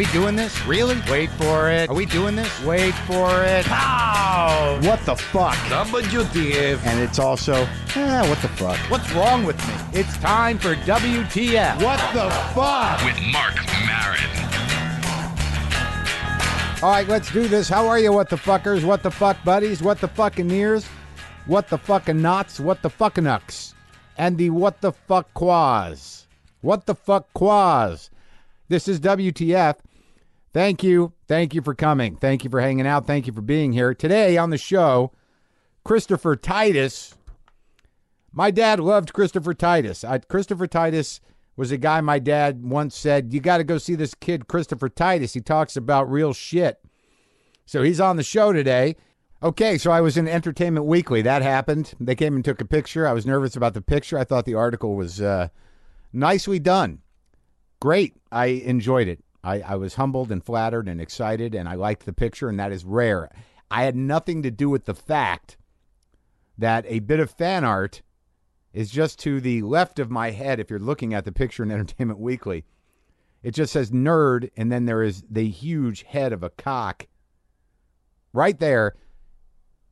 we doing this? Really? Wait for it. Are we doing this? Wait for it. Pow! What the fuck? WTF. And it's also, eh, what the fuck? What's wrong with me? It's time for WTF. What the fuck? with Marc Maron. All right, let's do this. How are you, what the fuckers? What the fuck buddies? What the fucking ears? What the fucking knots? What the fucking ucks? And the what the fuck quas? What the fuck quas? This is WTF. Thank you. Thank you for coming. Thank you for hanging out. Thank you for being here. Today on the show, Christopher Titus. My dad loved Christopher Titus. I, Christopher Titus was a guy my dad once said, You got to go see this kid, Christopher Titus. He talks about real shit. So he's on the show today. Okay, so I was in Entertainment Weekly. That happened. They came and took a picture. I was nervous about the picture. I thought the article was uh, nicely done. Great. I enjoyed it. I, I was humbled and flattered and excited, and I liked the picture, and that is rare. I had nothing to do with the fact that a bit of fan art is just to the left of my head if you're looking at the picture in Entertainment Weekly. It just says nerd, and then there is the huge head of a cock right there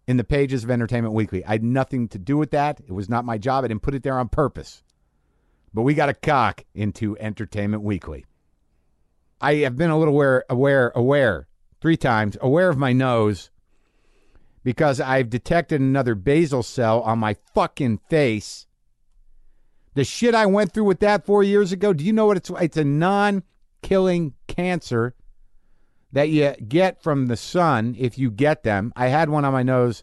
in the pages of Entertainment Weekly. I had nothing to do with that. It was not my job. I didn't put it there on purpose. But we got a cock into Entertainment Weekly. I have been a little aware, aware, aware, three times, aware of my nose because I've detected another basal cell on my fucking face. The shit I went through with that four years ago, do you know what it's It's a non killing cancer that you get from the sun if you get them. I had one on my nose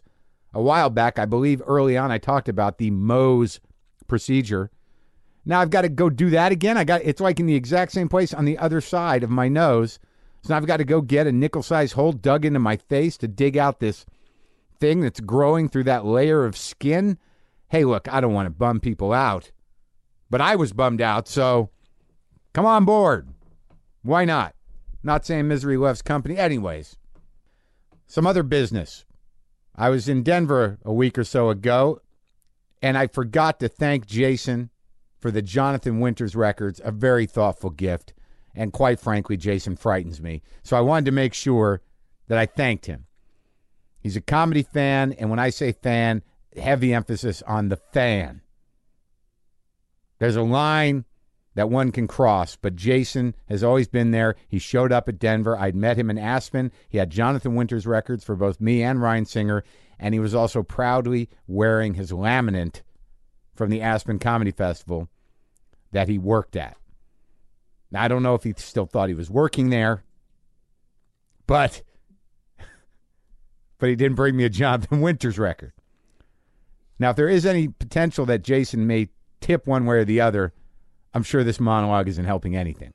a while back. I believe early on I talked about the Mohs procedure. Now I've got to go do that again. I got it's like in the exact same place on the other side of my nose. So now I've got to go get a nickel sized hole dug into my face to dig out this thing that's growing through that layer of skin. Hey, look, I don't want to bum people out, but I was bummed out, so come on board. Why not? Not saying misery loves company. Anyways, some other business. I was in Denver a week or so ago, and I forgot to thank Jason for the Jonathan Winters records, a very thoughtful gift. And quite frankly, Jason frightens me. So I wanted to make sure that I thanked him. He's a comedy fan, and when I say fan, heavy emphasis on the fan. There's a line that one can cross, but Jason has always been there. He showed up at Denver. I'd met him in Aspen. He had Jonathan Winters records for both me and Ryan Singer, and he was also proudly wearing his laminate from the Aspen Comedy Festival that he worked at. Now, I don't know if he still thought he was working there, but but he didn't bring me a Jonathan Winters record. Now, if there is any potential that Jason may tip one way or the other, I'm sure this monologue isn't helping anything.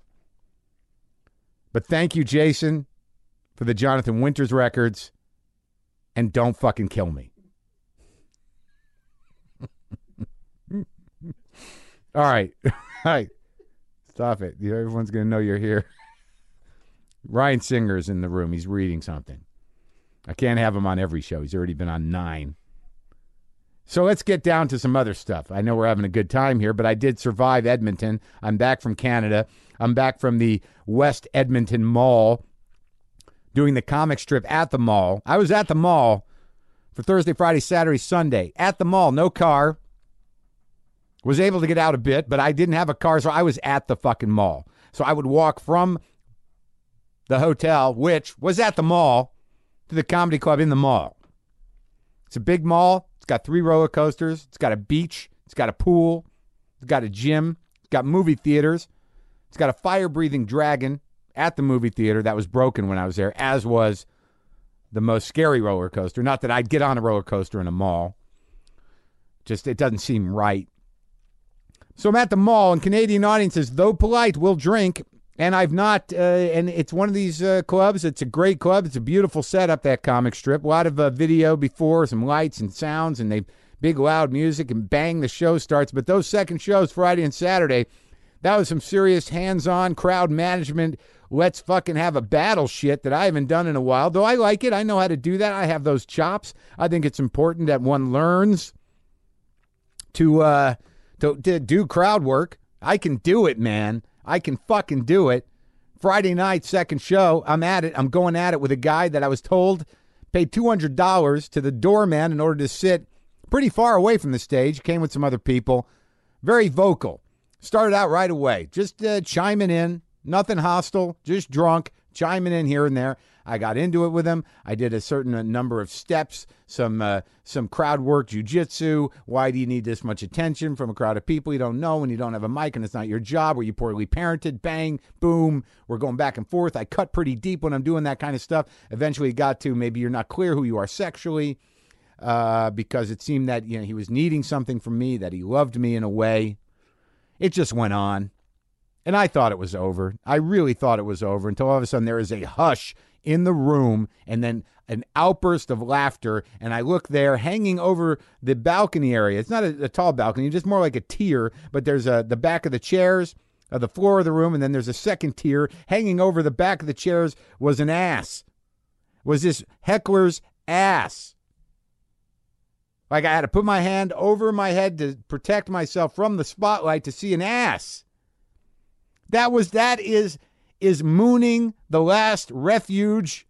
But thank you, Jason, for the Jonathan Winters records, and don't fucking kill me. All right. All right. Stop it. Everyone's going to know you're here. Ryan Singer's in the room. He's reading something. I can't have him on every show. He's already been on nine. So let's get down to some other stuff. I know we're having a good time here, but I did survive Edmonton. I'm back from Canada. I'm back from the West Edmonton Mall doing the comic strip at the mall. I was at the mall for Thursday, Friday, Saturday, Sunday. At the mall, no car. Was able to get out a bit, but I didn't have a car, so I was at the fucking mall. So I would walk from the hotel, which was at the mall, to the comedy club in the mall. It's a big mall. It's got three roller coasters. It's got a beach. It's got a pool. It's got a gym. It's got movie theaters. It's got a fire breathing dragon at the movie theater that was broken when I was there, as was the most scary roller coaster. Not that I'd get on a roller coaster in a mall. Just it doesn't seem right. So I'm at the mall, and Canadian audiences, though polite, will drink. And I've not, uh, and it's one of these uh, clubs. It's a great club. It's a beautiful setup, that comic strip. A lot of uh, video before, some lights and sounds, and they big loud music, and bang, the show starts. But those second shows, Friday and Saturday, that was some serious hands on crowd management. Let's fucking have a battle shit that I haven't done in a while. Though I like it. I know how to do that. I have those chops. I think it's important that one learns to, uh, to, to do crowd work. I can do it, man. I can fucking do it. Friday night, second show, I'm at it. I'm going at it with a guy that I was told paid $200 to the doorman in order to sit pretty far away from the stage. Came with some other people. Very vocal. Started out right away, just uh, chiming in. Nothing hostile, just drunk, chiming in here and there. I got into it with him. I did a certain uh, number of steps, some uh, some crowd work, jujitsu. Why do you need this much attention from a crowd of people you don't know and you don't have a mic and it's not your job? Were you poorly parented? Bang, boom. We're going back and forth. I cut pretty deep when I'm doing that kind of stuff. Eventually, got to maybe you're not clear who you are sexually. Uh, because it seemed that you know he was needing something from me, that he loved me in a way. It just went on. And I thought it was over. I really thought it was over until all of a sudden there is a hush in the room and then an outburst of laughter. And I look there hanging over the balcony area. It's not a, a tall balcony, just more like a tier, but there's a, the back of the chairs, of the floor of the room, and then there's a second tier. Hanging over the back of the chairs was an ass. Was this heckler's ass. Like I had to put my hand over my head to protect myself from the spotlight to see an ass. That was that is is mooning the last refuge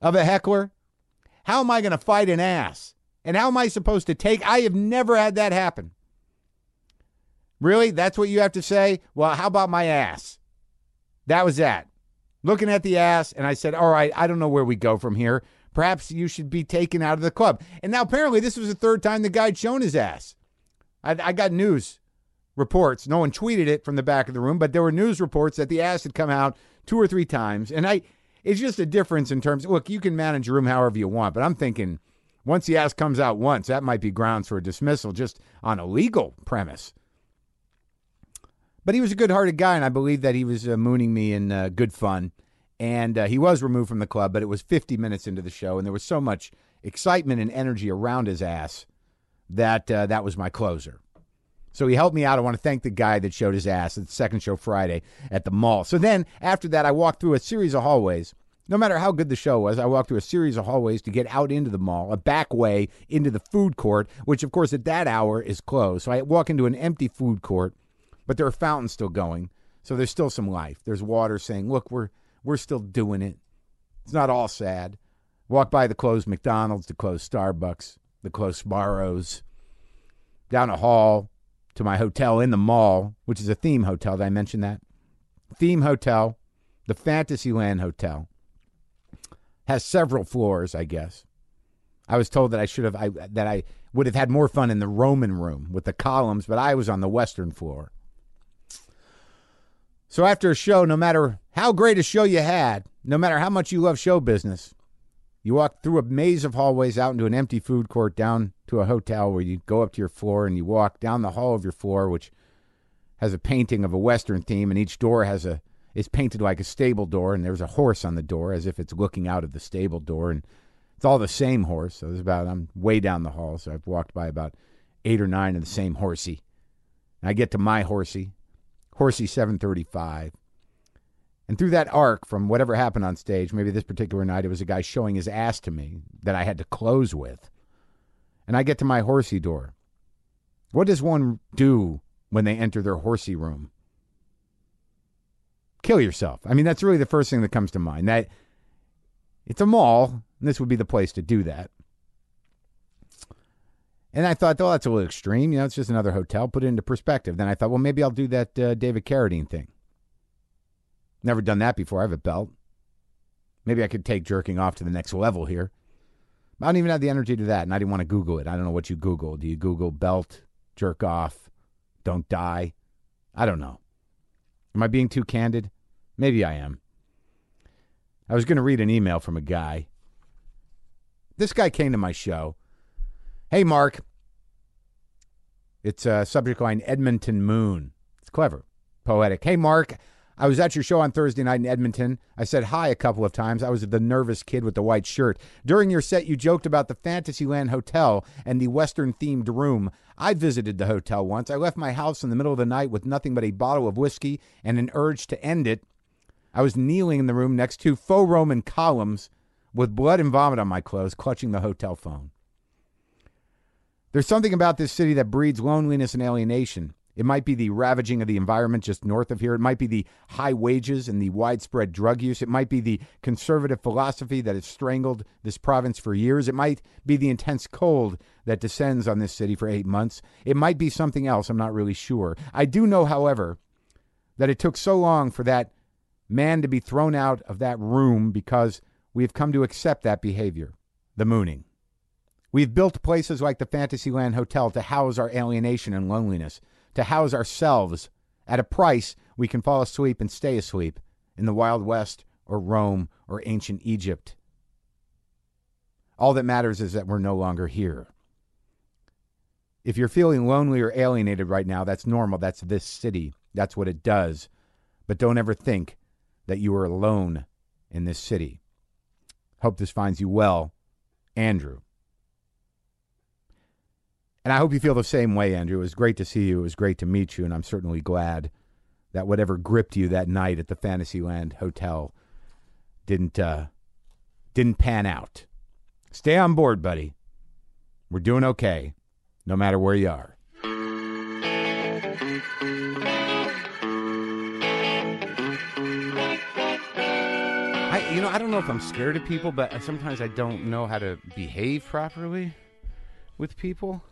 of a heckler? How am I going to fight an ass? And how am I supposed to take? I have never had that happen. Really? That's what you have to say? Well, how about my ass? That was that. Looking at the ass, and I said, All right, I don't know where we go from here. Perhaps you should be taken out of the club. And now apparently this was the third time the guy shown his ass. I, I got news reports. No one tweeted it from the back of the room, but there were news reports that the ass had come out two or three times. And I, it's just a difference in terms. Look, you can manage a room however you want, but I'm thinking once the ass comes out once, that might be grounds for a dismissal just on a legal premise. But he was a good-hearted guy, and I believe that he was uh, mooning me in uh, good fun. And uh, he was removed from the club, but it was 50 minutes into the show, and there was so much excitement and energy around his ass that uh, that was my closer. So he helped me out. I want to thank the guy that showed his ass at the second show Friday at the mall. So then after that, I walked through a series of hallways. No matter how good the show was, I walked through a series of hallways to get out into the mall, a back way into the food court, which of course at that hour is closed. So I walk into an empty food court, but there are fountains still going. So there's still some life. There's water saying, "Look, we're we're still doing it. It's not all sad." Walk by the closed McDonald's, the closed Starbucks, the closed Sbarros. Down a hall, to my hotel in the mall, which is a theme hotel. Did I mention that? Theme hotel, the Fantasyland Hotel, has several floors, I guess. I was told that I should have I, that I would have had more fun in the Roman room with the columns, but I was on the western floor. So after a show, no matter how great a show you had, no matter how much you love show business, you walk through a maze of hallways out into an empty food court down to a hotel where you go up to your floor and you walk down the hall of your floor, which has a painting of a Western theme, and each door has a is painted like a stable door, and there's a horse on the door as if it's looking out of the stable door, and it's all the same horse. So there's about I'm way down the hall, so I've walked by about eight or nine of the same horsey. And I get to my horsey, horsey 735. And through that arc from whatever happened on stage, maybe this particular night it was a guy showing his ass to me that I had to close with. And I get to my horsey door. What does one do when they enter their horsey room? Kill yourself. I mean, that's really the first thing that comes to mind. That it's a mall, and this would be the place to do that. And I thought, oh, that's a little extreme. You know, it's just another hotel. Put it into perspective. Then I thought, well, maybe I'll do that uh, David Carradine thing. Never done that before. I have a belt. Maybe I could take jerking off to the next level here. I don't even have the energy to that, and I didn't want to Google it. I don't know what you Google. Do you Google belt, jerk off, don't die? I don't know. Am I being too candid? Maybe I am. I was going to read an email from a guy. This guy came to my show. Hey, Marc. It's a subject line Edmonton Moon. It's clever, poetic. Hey, Marc. I was at your show on Thursday night in Edmonton. I said hi a couple of times. I was the nervous kid with the white shirt. During your set, you joked about the Fantasyland Hotel and the Western themed room. I visited the hotel once. I left my house in the middle of the night with nothing but a bottle of whiskey and an urge to end it. I was kneeling in the room next to faux Roman columns with blood and vomit on my clothes, clutching the hotel phone. There's something about this city that breeds loneliness and alienation. It might be the ravaging of the environment just north of here. It might be the high wages and the widespread drug use. It might be the conservative philosophy that has strangled this province for years. It might be the intense cold that descends on this city for eight months. It might be something else. I'm not really sure. I do know, however, that it took so long for that man to be thrown out of that room because we have come to accept that behavior the mooning. We've built places like the Fantasyland Hotel to house our alienation and loneliness, to house ourselves at a price we can fall asleep and stay asleep in the Wild West or Rome or ancient Egypt. All that matters is that we're no longer here. If you're feeling lonely or alienated right now, that's normal. That's this city. That's what it does. But don't ever think that you are alone in this city. Hope this finds you well, Andrew. And I hope you feel the same way, Andrew. It was great to see you. It was great to meet you. And I'm certainly glad that whatever gripped you that night at the Fantasyland Hotel didn't, uh, didn't pan out. Stay on board, buddy. We're doing okay, no matter where you are. I, you know, I don't know if I'm scared of people, but sometimes I don't know how to behave properly with people.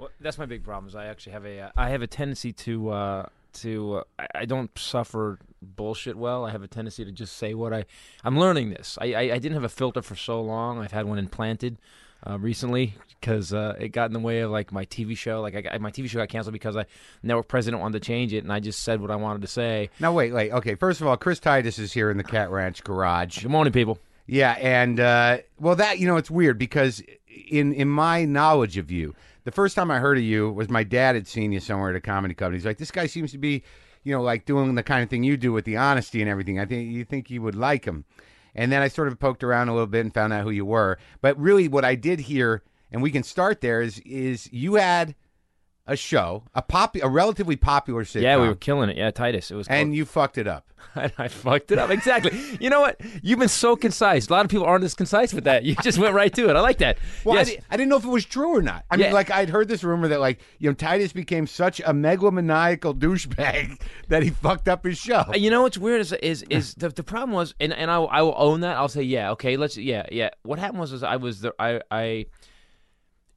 Well, that's my big problem. Is I actually have a uh, I have a tendency to uh, to uh, I, I don't suffer bullshit well. I have a tendency to just say what I I'm learning this. I I, I didn't have a filter for so long. I've had one implanted uh, recently because uh, it got in the way of like my TV show. Like I got, my TV show got canceled because I network president wanted to change it, and I just said what I wanted to say. Now, wait, wait. Okay, first of all, Chris Titus is here in the Cat Ranch garage. Good morning, people. Yeah, and uh, well, that you know, it's weird because in in my knowledge of you, the first time I heard of you was my dad had seen you somewhere at a comedy club. He's like, this guy seems to be, you know, like doing the kind of thing you do with the honesty and everything. I think you think you would like him. And then I sort of poked around a little bit and found out who you were. But really, what I did here, and we can start there, is is you had a show, a pop, a relatively popular sitcom. Yeah, we were killing it. Yeah, Titus. It was. and you fucked it up. and I fucked it up. Exactly. you know what? You've been so concise. A lot of people aren't as concise with that. You just went right to it. I like that. Well, yes. I, di- I didn't know if it was true or not. I mean, like I'd heard this rumor that like you know Titus became such a megalomaniacal douchebag that he fucked up his show. Uh, You know what's weird is is is the, the problem was, and and I, will- I will own that. I'll say yeah, okay, let's yeah yeah. What happened was is I was the I I.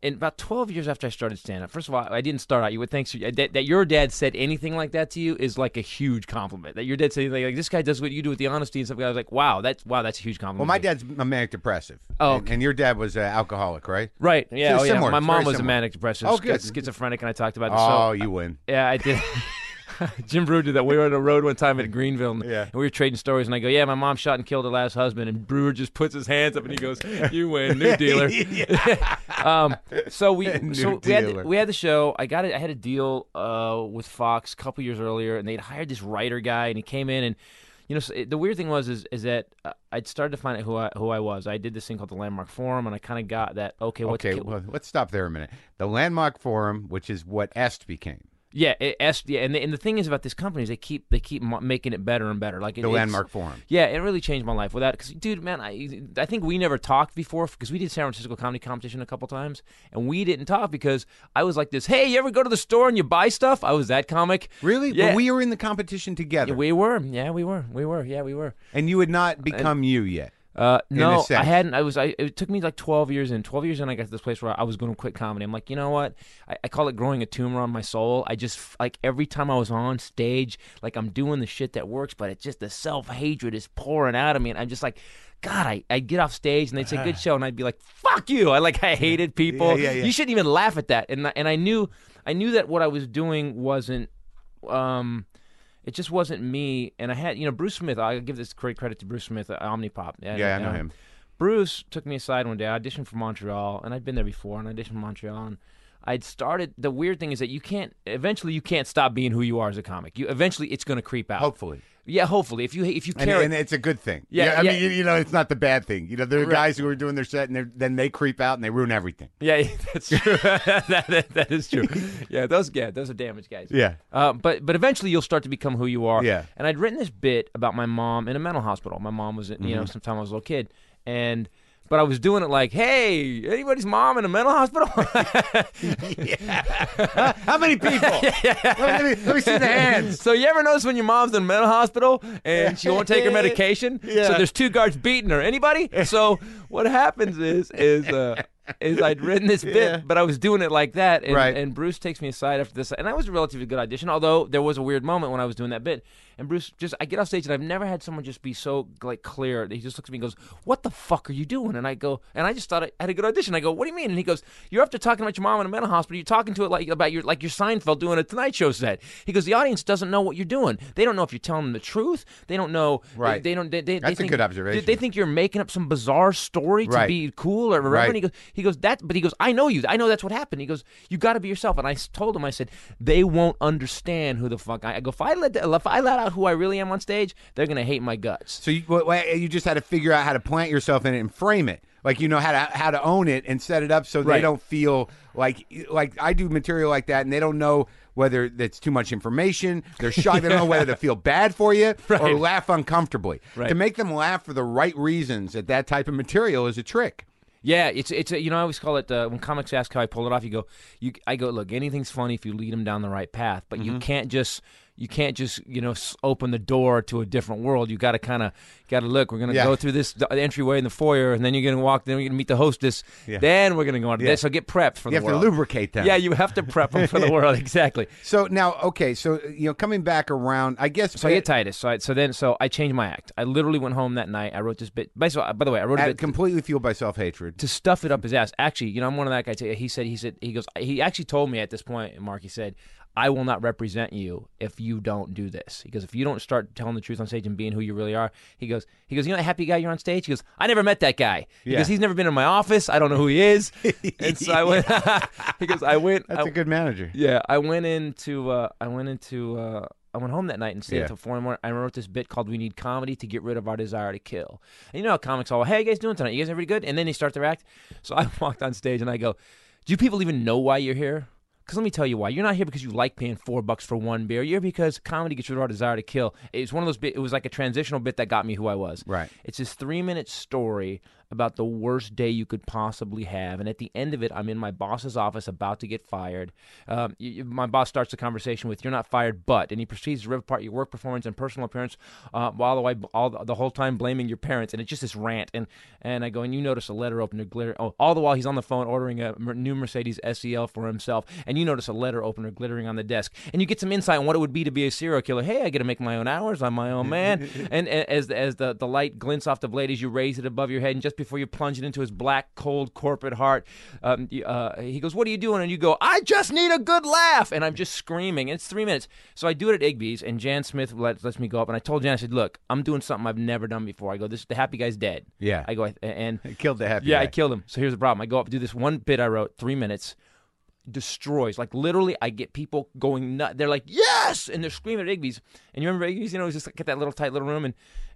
In about twelve years after I started stand up, first of all, I didn't start out. You would think so, that, that your dad said anything like that to you is like a huge compliment. That your dad said like, like this guy does what you do with the honesty and stuff. I was like, wow, that's wow, that's a huge compliment. Well, my dad's a manic depressive. Oh, and, and your dad was an alcoholic, right? right, yeah, So oh, yeah. similar, My mom was a manic depressive, Oh, good. schizophrenic, and I talked about this. Oh, so, you win. Yeah, I did. Jim Breuer did that. We were on the road one time at Greenville, and, Yeah. and we were trading stories. And I go, "Yeah, my mom shot and killed her last husband." And Brewer just puts his hands up and he goes, "You win, new dealer." um, so we so we had dealer. we had the show. I got it. I had a deal uh, with Fox a couple years earlier, and they'd hired this writer guy, and he came in and. You know, so it- the weird thing was is, is that uh, I'd started to find out who I who I was. I did this thing called the Landmark Forum, and I kind of got that. Okay, what's Okay, well, let's stop there a minute. The Landmark Forum, which is what Est became, Yeah, it, S, yeah, and the, and the thing is about this company is they keep they keep making it better and better. Like it, the Landmark Forum. Yeah, it really changed my life with that. Because, dude, man, I I think we never talked before because we did San Francisco comedy competition a couple times, and we didn't talk because I was like this. Hey, you ever go to the store and you buy stuff? I was that comic. Really? Yeah. But we were in the competition together, Yeah, we were. Yeah, we were. We were. Yeah, we were. and you had not become you yet. Uh, no, I hadn't. I was. I, it took me like twelve years in. Twelve years in, I got to this place where I was going to quit comedy. I'm like, you know what? I, I call it growing a tumor on my soul. I just like every time I was on stage, like I'm doing the shit that works, but it's just the self hatred is pouring out of me, and I'm just like. God, I, I'd get off stage and they'd say good show, and I'd be like, "Fuck you!" I like I hated people. Yeah, yeah, yeah. You shouldn't even laugh at that. And and I knew I knew that what I was doing wasn't um it just wasn't me and i had you know bruce smith i give this great credit to bruce smith at omnipop. And, Yeah, I know um, him. bruce took me aside one day. I auditioned for montreal and i'd been there before and i auditioned for montreal and i'd started the weird thing is that you can't eventually you can't stop being who you are as a comic. You eventually it's going to creep out. Hopefully, yeah hopefully if you if you and, care and it's a good thing. Yeah, I yeah. mean, you, you know, it's not the bad thing. You know, there are Right. guys who are doing their set, and then they creep out and they ruin everything. yeah, yeah, that's true that, that, that is true yeah those yeah those are damaged guys Yeah. Uh, but but eventually you'll start to become who you are. Yeah. And I'd written this bit about my mom in a mental hospital. My mom was, you Mm-hmm. know, sometime I was a little kid, and but I was doing it like, hey, anybody's mom in a mental hospital? How many people? let, me, let me see the hands. so you ever notice when your mom's in a mental hospital and she won't take her medication? Yeah. So there's two guards beating her. Anybody? So what happens is is uh, is I'd written this bit, Yeah. but I was doing it like that, and, Right. and Bruce takes me aside after this, and that was a relatively good audition. Although there was a weird moment when I was doing that bit, and Bruce just I get off stage and I've never had someone just be so like clear. He just looks at me and goes, "What the fuck are you doing?" And I go, and I just thought I had a good audition. I go, "What do you mean?" And he goes, "You're up after talking about your mom in a mental hospital. You're talking to it like about your like your Seinfeld doing a Tonight Show set." He goes, "The audience doesn't know what you're doing. They don't know if you're telling them the truth. They don't know. Right. They, they don't. They, they, That's they a think, good observation. They, they think you're making up some bizarre story to Right. be cool or irreverent. Right. He goes, he goes that, but he goes, I know you. I know that's what happened. He goes, you got to be yourself. And I told him, I said, they won't understand who the fuck I. I go, if I let, if I let out who I really am on stage, they're gonna hate my guts. So you, you just had to figure out how to plant yourself in it and frame it. Like you know how to how to own it and set it up so they don't feel like like I do material like that and they don't know whether that's too much information. They're shocked. they don't know whether to feel bad for you or laugh uncomfortably. Right. To make them laugh for the right reasons at that type of material is a trick. Yeah, it's it's a, you know I always call it uh, when comics ask how I pull it off. You go, you I go look anything's funny if you lead them down the right path, but Mm-hmm. you can't just you can't just you know open the door to a different world. You got to kind of got to look. We're gonna Yeah. go through this the entryway in the foyer, and then you're gonna walk. Then we're gonna meet the hostess. Yeah. Then we're gonna go on to Yeah. this. So get prepped for You the world. You have to lubricate them. Yeah, you have to prep them for the world exactly. So now, okay, so you know, coming back around, I guess. So I get Titus. So I, so then so I changed my act. I literally went home that night. I wrote this bit. By, so, by the way, I wrote bit completely fueled by self hatred. to stuff it up his ass. Actually, you know, I'm one of that guys. He said, he said, he goes, he actually told me at this point, Marc, he said, I will not represent you if you don't do this. He goes, if you don't start telling the truth on stage and being who you really are, he goes, he goes, you know that happy guy you're on stage? He goes, I never met that guy. He Yeah. goes, he's never been in my office. I don't know who he is. and so I went, he goes, I went, That's I- a good manager. yeah, I went into uh, I went into uh, I went home that night and stayed Yeah. until four in the morning. I wrote this bit called "We Need Comedy to Get Rid of Our Desire to Kill." And you know how comics all, "Hey, you guys doing tonight? You guys everybody good?" And then they start their act. So I walked on stage and I go, "Do you people even know why you're here?" Because let me tell you why. You're not here because you like paying four bucks for one beer. You're here because comedy gets rid of our desire to kill. It's one of those bit. It was like a transitional bit that got me who I was. Right. It's this three minute story about the worst day you could possibly have. And at the end of it, I'm in my boss's office about to get fired. Um, y- y- my boss starts the conversation with, You're not fired, but. And he proceeds to rip apart your work performance and personal appearance uh, while the, all the, the whole time blaming your parents. And it's just this rant. And, and I go, And you notice a letter opener glitter. Oh, all the while he's on the phone ordering a new Mercedes SEL for himself. And you notice a letter opener glittering on the desk. And you get some insight on what it would be to be a serial killer. Hey, I get to make my own hours. I'm my own man. and, and as, as the, the light glints off the blade as you raise it above your head, and just before you plunge it into his black, cold corporate heart, um, uh, he goes, What are you doing? And you go, I just need a good laugh. And I'm just screaming. And it's three minutes. So I do it at Igby's, and Jan Smith lets, lets me go up. And I told Jan, I said, Look, I'm doing something I've never done before. I go, This the happy guy's dead. Yeah. I go, "I- and It killed the happy yeah, guy. I killed him. So here's the problem. I go up, do this one bit I wrote, three minutes, destroys. Like literally, I get people going nuts. They're like, yes, and they're screaming at Igby's. And you remember Igby's? You know, it was just like get that little tight little room, and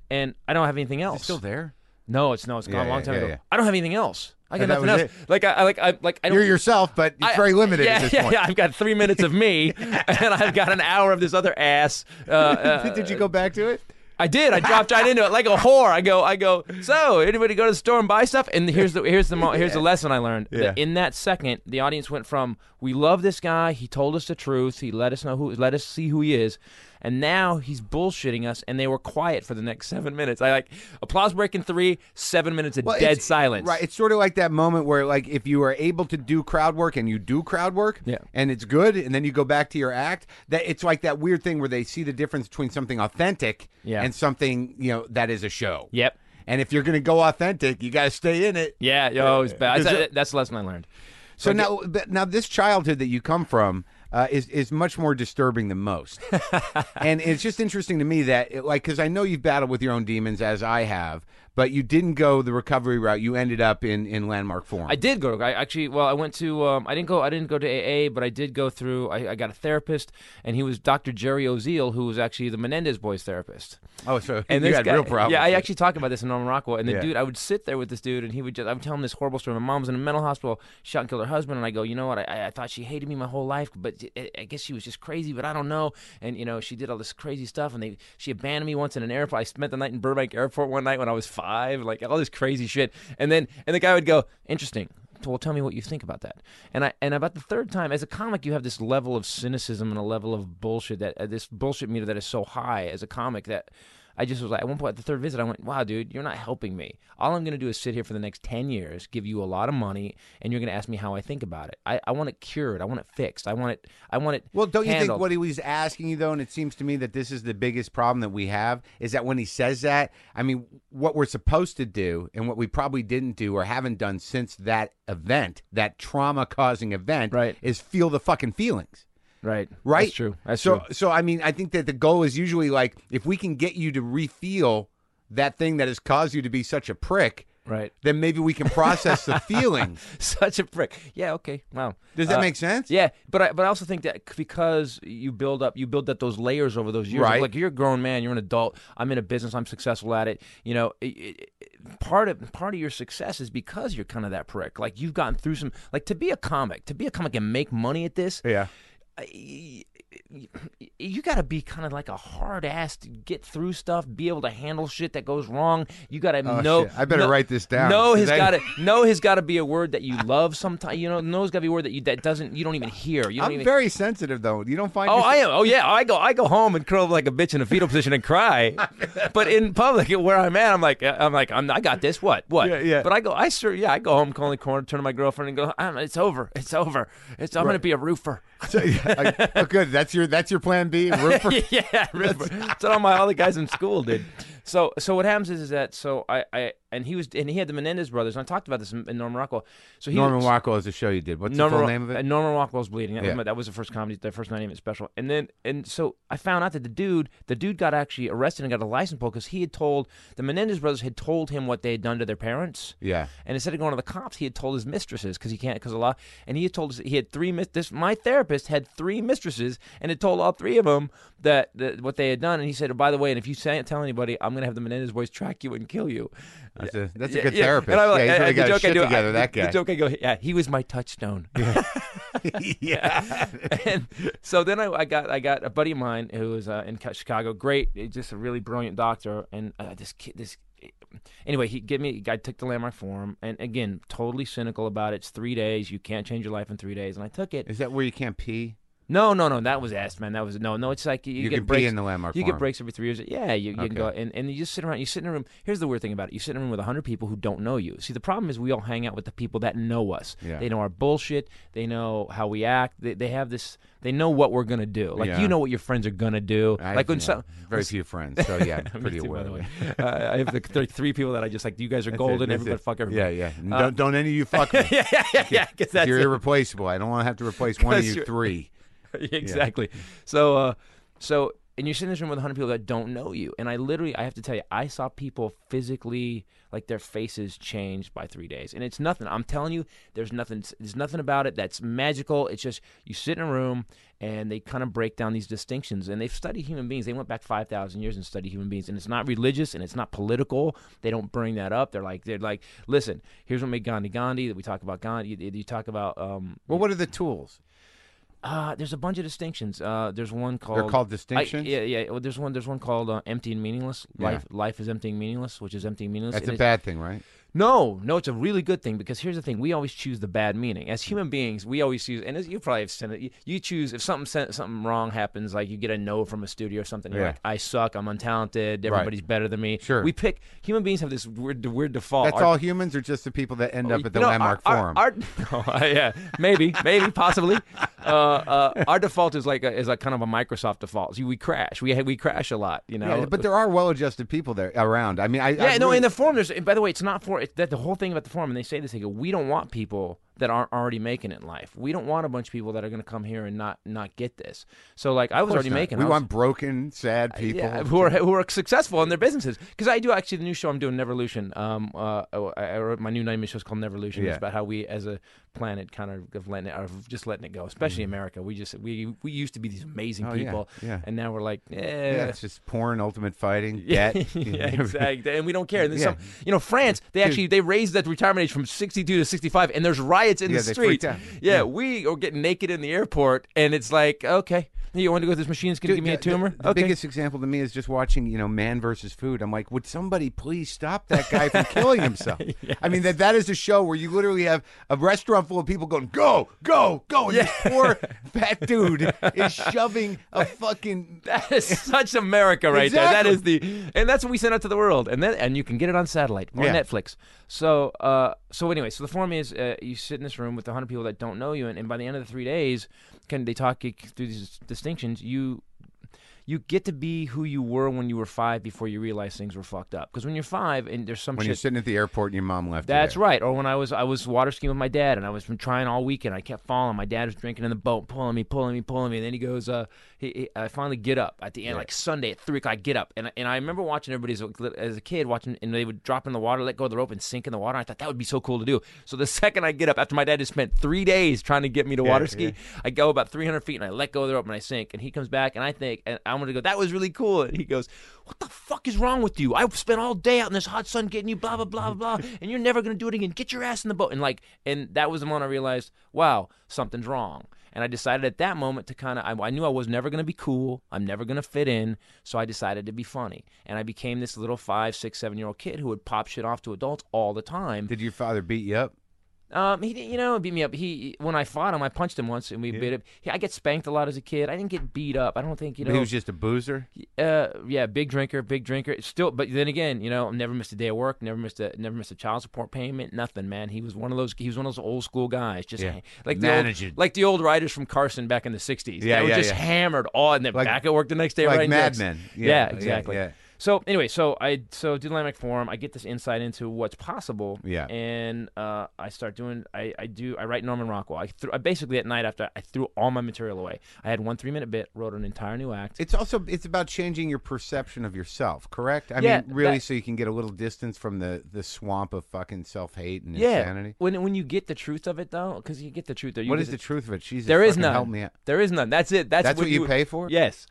and I don't have anything else. Still there? No, it's no, it's gone Yeah, a long yeah, time yeah, ago. yeah. I don't have anything else. I got And that nothing was else. Like I, I like I like I don't. You're yourself, but it's I- very limited yeah, at this yeah, point. Yeah, I've got three minutes of me, and I've got an hour of this other ass. Uh, uh, Did you go back to it? I did. I dropped right into it like a whore. I go. I go. So, anybody go to the store and buy stuff? And here's the here's the mo- here's the lesson I learned. Yeah. That in that second, the audience went from "We love this guy. He told us the truth. He let us know who. Let us see who he is." And now he's bullshitting us, and they were quiet for the next seven minutes. I like applause break in three, seven minutes of Well, dead silence. Right. It's sort of like that moment where, like, if you are able to do crowd work and you do crowd work, Yeah. and it's good, and then you go back to your act, that it's like that weird thing where they see the difference between something authentic Yeah. and something you know that is a show. Yep. And if you're going to go authentic, you got to stay in it. Yeah. Yo, it's bad. That's, that's the lesson I learned. So now, now this childhood that you come from uh, is is much more disturbing than most, and it's just interesting to me that, it, like, because I know you've battled with your own demons as I have, but you didn't go the recovery route. You ended up in in Landmark Forum. I did go. I actually, well, I went to. Um, I didn't go. I didn't go to AA, but I did go through. I, I got a therapist, and he was Dr. Jerry Oziel, who was actually the Menendez boys' therapist. oh, so And you had guy, real problems. Yeah, I actually talked about this in Norman Rockwell. And the Yeah. dude, I would sit there with this dude, and he would just. I would tell him this horrible story. My mom was in a mental hospital, shot and killed her husband, and I go, you know what? I, I thought she hated me my whole life, but I, I guess she was just crazy. But I don't know. And you know, she did all this crazy stuff, and they she abandoned me once in an airport. I spent the night in Burbank Airport one night when I was five. Five, like all this crazy shit. And then and the guy would go, interesting. Well, tell me what you think about that. And I and about the third time, as a comic, you have this level of cynicism and a level of bullshit that uh, this bullshit meter that is so high as a comic that I just was like, at one point, at the third visit, I went, wow, dude, you're not helping me. All I'm going to do is sit here for the next 10 years, give you a lot of money, and you're going to ask me how I think about it. I, I want it cured. I want it fixed. I want it, I want it. Well, don't you think what he was asking you though, and it seems to me that this is the biggest problem that we have, is that when he says that, I mean, what we're supposed to do, and what we probably didn't do or haven't done since that event, that trauma-causing event, Right. is feel the fucking feelings. Right. Right? That's true. That's so, true. so I mean, I think that the goal is usually like if we can get you to refeel that thing that has caused you to be such a prick, Right. then maybe we can process the feelings. Such a prick. Yeah. Okay. Wow. Does that Uh, make sense? Yeah, but I, but I also think that because you build up, you build up those layers over those years. Right. Like you're a grown man, you're an adult. I'm in a business. I'm successful at it. You know, it, it- part of part of your success is because you're kind of that prick. Like you've gotten through some. Like to be a comic, to be a comic and make money at this. Yeah. 哎 You got to be kind of like a hard ass to get through stuff, be able to handle shit that goes wrong. You got to Oh, know. shit. I better know- write this down, No has got to no has got to be a word that you love. Sometimes you know, no has got to be a word that you that doesn't you don't even hear. You don't I'm even, very sensitive though. You don't find Oh, yourself- I am. Oh, yeah. I go. I go home and curl like a bitch in a fetal position and cry. but in public, where I'm at, I'm like, I'm like, I'm, I got this. What? What? Yeah, yeah. But I go. I sure. Yeah. I go home, call the corner, turn to my girlfriend, and go. It's over. It's over. It's. I'm gonna be a roofer. So, yeah, I- oh, good. That's your that's your plan B. Roofer? yeah, roofer. That's what all my other guys in school did. So, so what happens is, is that so I, I and he was and he had the Menendez brothers. And I talked about this in, in Norman Rockwell. So he Norman was, Rockwell is the show you did. What's Norman, the full name of uh, it? Norman Rockwell's bleeding. That, Yeah. was, that was the first comedy, the first 90 minute special. And then, and so I found out that the dude, the dude got actually arrested and got a license pulled because he had told the Menendez brothers had told him what they had done to their parents. Yeah. And instead of going to the cops, he had told his mistresses because he can't because a lot. And he had told us he had three. This my therapist had three mistresses and had told all three of them that, that what they had done. And he said, oh, by the way, and if you say, tell anybody, I'm gonna have the Menendez boys track you and kill you. That's a that's a good yeah. therapist. And I'm like, yeah, he's really got his joke I shit do- together. I- that guy. The joke I go, yeah, he was my touchstone. yeah. and so then I, I got I got a buddy of mine who was uh, in Chicago, great, just a really brilliant doctor, and uh, this kid, this. Anyway, he gave me. I took the Landmark Forum, and again, totally cynical about it. It's three days. You can't change your life in three days, and I took it. Is that where you can't pee? No, no, no. That was ass, man. That was no, no. It's like you, You get can breaks in the landmark You get breaks every three years. Yeah, you, you Okay. can go and, and you just sit around. You sit in a room. Here's the weird thing about it: you sit in a room with hundred people who don't know you. See, the problem is we all hang out with the people that know us. Yeah. They know our bullshit. They know how we act. They, they have this. They know what we're gonna do. Like Yeah. you know what your friends are gonna do. I like when have, some. very few friends, so yeah, pretty too, by aware. the way. uh, I have the th- three people that I just like. You guys are That's golden. that's Everybody it. fuck Yeah, everybody. yeah. And Uh, don't don't any of you fuck me. yeah, yeah, yeah, yeah. Because You're it. irreplaceable. I don't want to have to replace one of you three. exactly. So, uh, so, and you're sitting in this room with 100 people that don't know you, and I literally, I have to tell you, I saw people physically, like their faces changed by three days, and it's nothing. I'm telling you, there's nothing. There's nothing about it that's magical. It's just you sit in a room and they kind of break down these distinctions, and they've studied human beings. They went back 5,000 years and studied human beings, and it's not religious and it's not political. They don't bring that up. They're like, they're like, listen, here's what made Gandhi Gandhi. That we talk about Gandhi. You, you talk about. Um, Well, what are the tools? Uh, there's a bunch of distinctions. Uh, there's one called They're called I- distinctions. yeah, yeah. Well, there's one. There's one called uh, empty and meaningless. Yeah. Life, life is empty and meaningless, which is empty and meaningless. That's And a bad thing, right? No, no, it's a really good thing because here's the thing: we always choose the bad meaning. As human beings, we always choose, and as you probably have seen it. You, choose if something something wrong happens, like you get a no from a studio or something. You're Yeah. like, I suck. I'm untalented. Everybody's better than me. Sure. We pick. Human beings have this weird, weird default. That's Our- all humans, or just the people that end up at the you know, landmark our, forum? Our, our, no, yeah, maybe, maybe, possibly. Uh, uh, our default is like a, is like kind of a Microsoft default. We crash. We we crash a lot. You know. yeah, but there are well-adjusted people there around. I mean, I Yeah, I no. really- In the forum, there's. By the way, it's not for that. The whole thing about the forum, and they say this. They go, "We don't want people that aren't already making it in life. We don't want a bunch of people that are going to come here and not not get this." So, like, I was already not. making. We was- want broken, sad people. yeah, who are who are successful in their businesses. Because I do actually the new show I'm doing, Neverlution. Um, uh, I, wrote my new name show is called Neverlution. Yeah. It's about how we, as a planet, kind of of letting it, or just letting it go. Especially America, we just we we used to be these amazing Mm. Oh, people, yeah. and now we're like, yeah, eh. it's just porn, ultimate fighting, Yeah, debt. yeah, exactly, and we don't care. And Yeah. some, you know, France, they actually they raised that retirement age from sixty-two to sixty-five, and there's riots in Yeah, the they streets. freaked out. Yeah, Yeah. we are getting naked in the airport, and it's like, okay, You want to go this machine that's going to give me a the- the- tumor? The, okay. biggest example to me is just watching, you know, Man versus Food. I'm like, would somebody please stop that guy from killing himself? I mean, that that is a show where you literally have a restaurant full of people going, go, go, go, and this poor fat dude is shoving a fucking. That is such America right there. That is the, and that's what we send out to the world, and then and you can get it on satellite or Yeah. Netflix. So, uh, so anyway, so the form is uh, you sit in this room with a hundred people that don't know you, and, and by the end of the three days, can they talk through these distinctions? You you get to be who you were when you were five before you realize things were fucked up. Because when you're five and there's some When shit you're sitting at the airport and your mom left. you that's there. right. Or when I was I was water skiing with my dad, and I was been trying all weekend. I kept falling. My dad was drinking in the boat, pulling me, pulling me, pulling me. And then he goes, uh, he, he, I finally get up at the end, like Sunday at three o'clock. I get up, and and I remember watching everybody as a, as a kid watching, and they would drop in the water, let go of the rope, and sink in the water. I thought that would be so cool to do. So the second I get up, after my dad has spent three days trying to get me to water ski, I go about 300 feet and I let go of the rope and I sink. And he comes back, and I think, and I'm gonna go, that was really cool. And he goes, what the fuck is wrong with you? I spent all day out in this hot sun getting you blah blah blah blah, and you're never gonna do it again. Get your ass in the boat. And like, and that was the moment I realized, wow, something's wrong. And I decided at that moment to kind of, I, I knew I was never going to be cool. I'm never going to fit in. So I decided to be funny. And I became this little five, six, seven year old kid who would pop shit off to adults all the time. Did your father beat you up? Um, he didn't- you know beat me up. He when I fought him, I punched him once, and we beat up. He, I get spanked a lot as a kid. I didn't get beat up. I don't think you know. he was just a boozer. Uh, yeah, big drinker, big drinker. Still, but then again, you know, never missed a day of work, never missed a never missed a child support payment, nothing, man. He was one of those. He was one of those old school guys, just Yeah. like the old, Managing. like the old writers from Carson back in the '60s. Yeah, they were yeah, just yeah. hammered all, and then Like- back at work the next day, like writing Mad jokes. Men. Yeah, Yeah, yeah, exactly. So anyway, so I so do dynamic form. I get this insight into what's possible. Yeah. And uh, I start doing. I, I do. I write Norman Rockwell. I, I basically at night after I threw all my material away. I had one three minute bit, wrote an entire new act. It's also it's about changing your perception of yourself, correct? I Yeah, mean, really, that- so you can get a little distance from the the swamp of fucking self hate and yeah. insanity. When when you get the truth of it though, because you get the truth. You What get the truth of it? Jesus, There is none. Help me out. There is none. That's it. That's, That's what you pay for? Yes.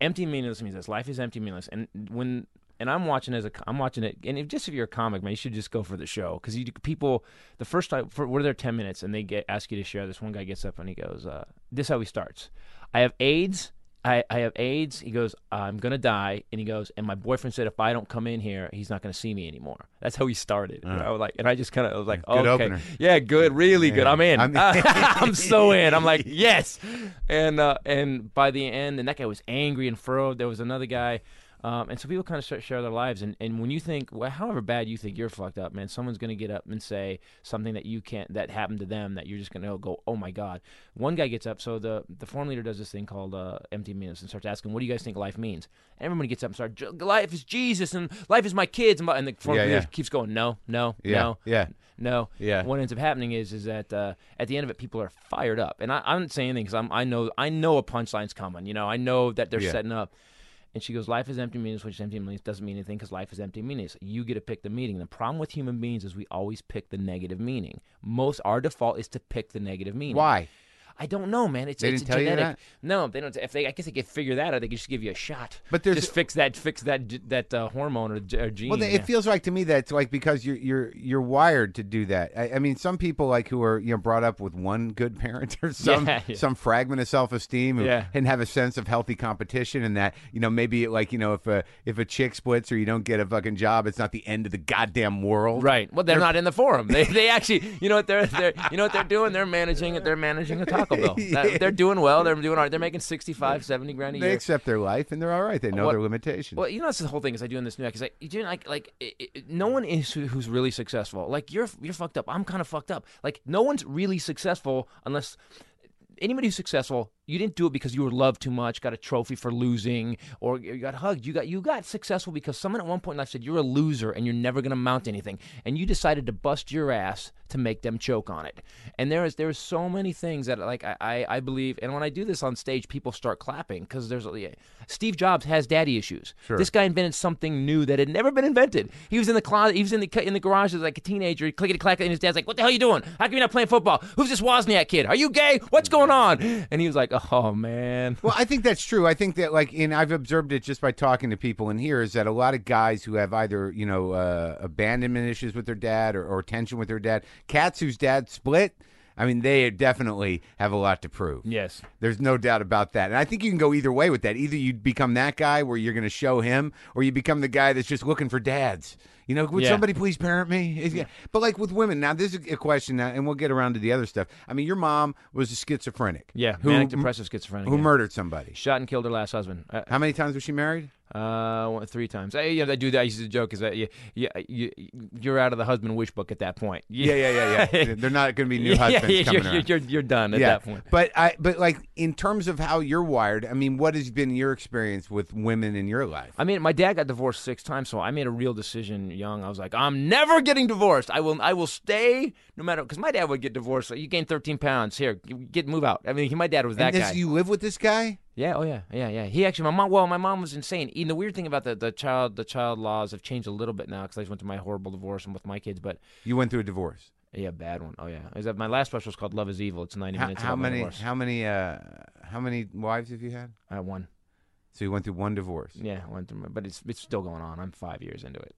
Empty meaningless means this. Life is empty meaningless. And when and I'm watching as a I'm watching it. And if, just if you're a comic man, you should just go for the show because you people the first time for, we're there ten minutes and they get ask you to share. This one guy gets up and he goes, uh, "This is how he starts. I have AIDS." I, I have AIDS. He goes, I'm gonna die, and he goes, and my boyfriend said if I don't come in here, he's not gonna see me anymore. That's how he started. You know, like, and I just kind of was like, Good okay, opener. yeah, good, really good. I'm in. I'm- I'm so in. I'm like, yes. And uh, and by the end, and that guy was angry and furrowed. There was another guy. Um, and so people kind of start share their lives, and, and when you think, well, however bad you think you're fucked up, man, someone's gonna get up and say something that you can't, that happened to them, that you're just gonna go, oh my god. One guy gets up, so the the forum leader does this thing called uh, empty minutes and starts asking, what do you guys think life means? And everybody gets up and starts, "J- life is Jesus, and life is my kids, and, and the forum Yeah, leader yeah. keeps going, no, no, Yeah, no, yeah. no. Yeah. What ends up happening is is that uh, at the end of it, people are fired up, and I, I'm not saying anything because I'm I know I know a punchline's coming. You know, I know that they're Yeah. setting up. And she goes, "Life is empty meaningless, which empty meaningless doesn't mean anything because life is empty meaningless. You get to pick the meaning. The problem with human beings is we always pick the negative meaning. Most our default is to pick the negative meaning. Why? I don't know, man. It's They it's didn't tell you genetic. that? No, they don't. If they, I guess they could figure that out. They could just give you a shot. But there's- just fix that, fix that, that uh, hormone or, or gene. Well, man. it feels like to me that's like because you're you're you're wired to do that. I, I mean, some people like who are you know brought up with one good parent or some Yeah, yeah. some fragment of self esteem Yeah. and have a sense of healthy competition and that you know maybe like you know if a if a chick splits or you don't get a fucking job, it's not the end of the goddamn world. Right. Well, they're, not in the forum. They, they actually, you know what they're, they're, you know what they're doing? They're managing it. They're managing a Taco Bell. That- they're doing well. They're doing all right. They're making 65, 70 grand a They year. They accept their life and they're all right. They know What- their limitations. Well, you know that's the whole thing is I do in this new act is like you do like like it, it, no one is who, who's really successful. Like you're you're fucked up. I'm kind of fucked up. Like no one's really successful unless anybody who's successful, you didn't do it because you were loved too much, got a trophy for losing, or you got hugged. You got you got successful because someone at one point in life said you're a loser and you're never going to mount anything, and you decided to bust your ass to make them choke on it. And there is there is so many things that like I I, I believe, and when I do this on stage, people start clapping because there's yeah, Steve Jobs has daddy issues. Sure. This guy invented something new that had never been invented. He was in the closet, he was in the in the garage as like a teenager, clickety clack, and his dad's like, "What the hell are you doing? How come you're not playing football? Who's this Wozniak kid? Are you gay? What's going on?" And he was like, "Oh man." Well, I think that's true. I think that, like, and I've observed it just by talking to people in here, is that a lot of guys who have either, you know, uh, abandonment issues with their dad or, or tension with their dad, cats whose dad split, I mean, they definitely have a lot to prove. Yes. There's no doubt about that. And I think you can go either way with that. Either you become that guy where you're going to show him, or you become the guy that's just looking for dads. You know, would Yeah. somebody please parent me? Yeah. But like with women, now this is a question, now, and we'll get around to the other stuff. I mean, your mom was a schizophrenic. Yeah. Who, manic depressive schizophrenic. who yeah. murdered somebody. Shot and killed her last husband. Uh, How many times was she married? Uh, three times. I, yeah, I do that. I used to joke is that you, you, you, you're out of the husband wish book at that point. Yeah, yeah, yeah, yeah. They're not going to be new husbands yeah, coming you're, around. you're, you're done at yeah, that point. but I, but like in terms of how you're wired, I mean, what has been your experience with women in your life? I mean, my dad got divorced six times, so I made a real decision young. I was like, I'm never getting divorced. I will, I will stay no matter. Because my dad would get divorced. So you gain 13 pounds. Here, get move out. I mean, he, my dad was that and this, guy. you live with this guy? Yeah, oh yeah, yeah, yeah. He actually, my mom. Well, my mom was insane. And the weird thing about the, the child, the child laws have changed a little bit now because I just went through my horrible divorce and with my kids. But You went through a divorce. yeah, bad one. Oh yeah, is that my last special is called Love Is Evil. It's 90 How, minutes. how about my many? divorce. How many? Uh, how many wives have you had? I had one. So you went through one divorce. Yeah, I went through, my- but it's it's still going on. I'm five years into it.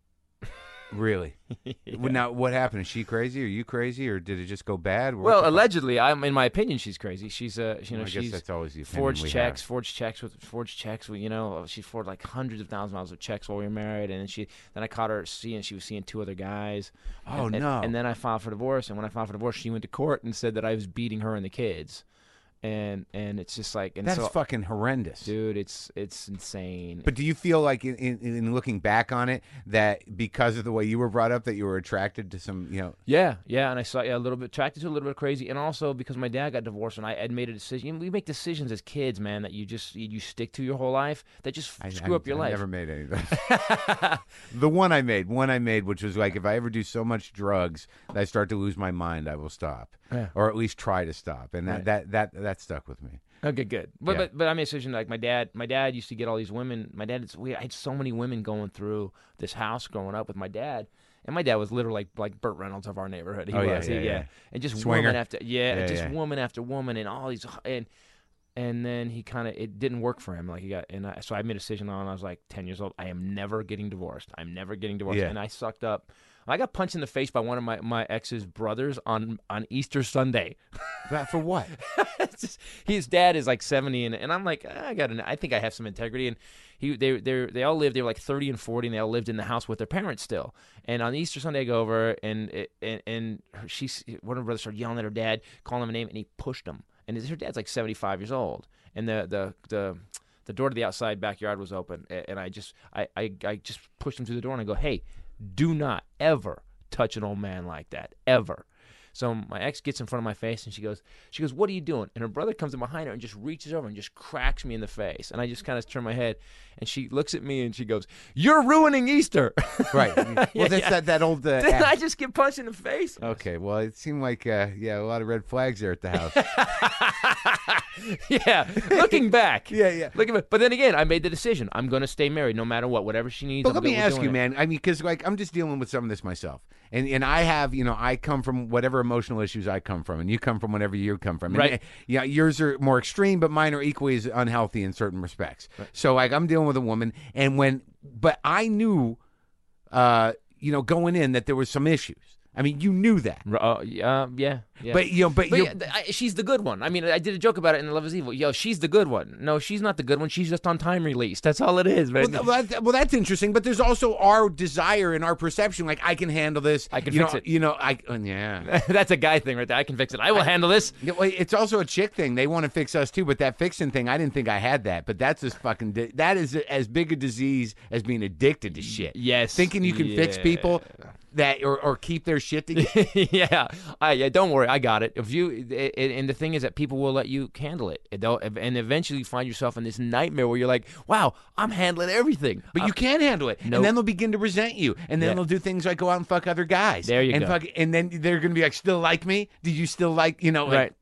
Really? Well, Now, what happened? Is she crazy? Are you crazy, or did it just go bad? What Well, fuck? allegedly, I'm in my opinion, she's crazy. She's uh, you know, I guess she's that's always the forged checks, have. forged checks with forged checks. With, you know, she forged like hundreds of thousands of dollars of checks while we were married, and then she then I caught her seeing she was seeing two other guys. Oh and, and- no! And then I filed for divorce, and when I filed for divorce, she went to court and said that I was beating her and the kids, and and it's just like and that's so, fucking horrendous. dude, it's it's insane. But do you feel like, in, in, in looking back on it, that because of the way you were brought up, that you were attracted to some, you know, Yeah, yeah, and I saw yeah, a little bit attracted to a little bit crazy, and also because my dad got divorced, and I had made a decision. We make decisions as kids, man, that you just you, you stick to your whole life that just I, screw I- up your I life. Never made any of the one I made, one I made, which was like, if I ever do so much drugs that I start to lose my mind, I will stop, Yeah. or at least try to stop, and that Right. that that that stuck with me. Okay, good. But, Yeah. but but I made a decision like my dad. My dad used to get all these women. My dad, we I had so many women going through this house growing up with my dad. And my dad was literally like like Burt Reynolds of our neighborhood. He Oh, yeah, was, yeah, He- yeah. and just Swinger. woman after yeah, Yeah, just yeah. woman after woman, and all these and and then he kind of it didn't work for him. Like he got and I, so I made a decision on. I was like ten years old. I am never getting divorced. I'm never getting divorced. Yeah. And I sucked up. I got punched in the face by one of my, my ex's brothers on on Easter Sunday. That for what? Just- his dad is like 70 and, and I'm like "Ah, I got an, I think I have some integrity and he they they they all lived they were like 30 and 40 and they all lived in the house with their parents still and on Easter Sunday I go over and and and she, one of her brothers started yelling at her dad calling him a name and he pushed him and her dad's like 75 years old and the the the the door to the outside backyard was open and I just I, I I just pushed him through the door and I go hey do not ever touch an old man like that ever so my ex gets in front of my face and she goes, she goes, what are you doing? And her brother comes in behind her and just reaches over and just cracks me in the face. And I just kind of turn my head and she looks at me and she goes, you're ruining Easter. right. Well, that's yeah. that that old. Uh, act- I just get punched in the face. Okay, well, it seemed like uh, yeah, a lot of red flags there at the house. yeah, looking back. Yeah, yeah. Looking back. But then again, I made the decision. I'm going to stay married no matter what. Whatever she needs. But I'm let me ask you, it. man. I mean, because like I'm just dealing with some of this myself, and and I have, you know, I come from whatever emotional issues I come from, and you come from whatever you come from. And, Right. yeah, yours are more extreme, but mine are equally as unhealthy in certain respects. So like I'm dealing with a woman, and when, but I knew, uh, you know, going in that there was some issues. I mean, you knew that, R- Uh, yeah, yeah, yeah. but you know, but, But yeah, I, she's the good one. I mean, I did a joke about it in Love Is Evil. Yo, she's the good one. No, she's not the good one. She's just on time release. That's all it is, man. Well, well, that- well, that's interesting, but there's also our desire and our perception. Like I can handle this. I can you fix know, it. You know, I uh, yeah. That's a guy thing right there. I can fix it. I will handle this. Yeah, well, it's also a chick thing. They want to fix us too, but that fixing thing, I didn't think I had that. But that's as fucking di- that is as big a disease as being addicted to shit. Yes. thinking you can fix people that or, or keep their shit together. yeah, I, yeah. Don't worry, I got it. If you it, it- and the thing is that people will let you handle it, and they'll- and eventually you find yourself in this nightmare where you're like, "Wow, I'm handling everything." But you can't handle it, nope. and then they'll begin to resent you, and then Yeah. they'll do things like go out and fuck other guys. There you and go. Fuck, and then they're gonna be like, "Still like me? Did you still like you know?" like- right.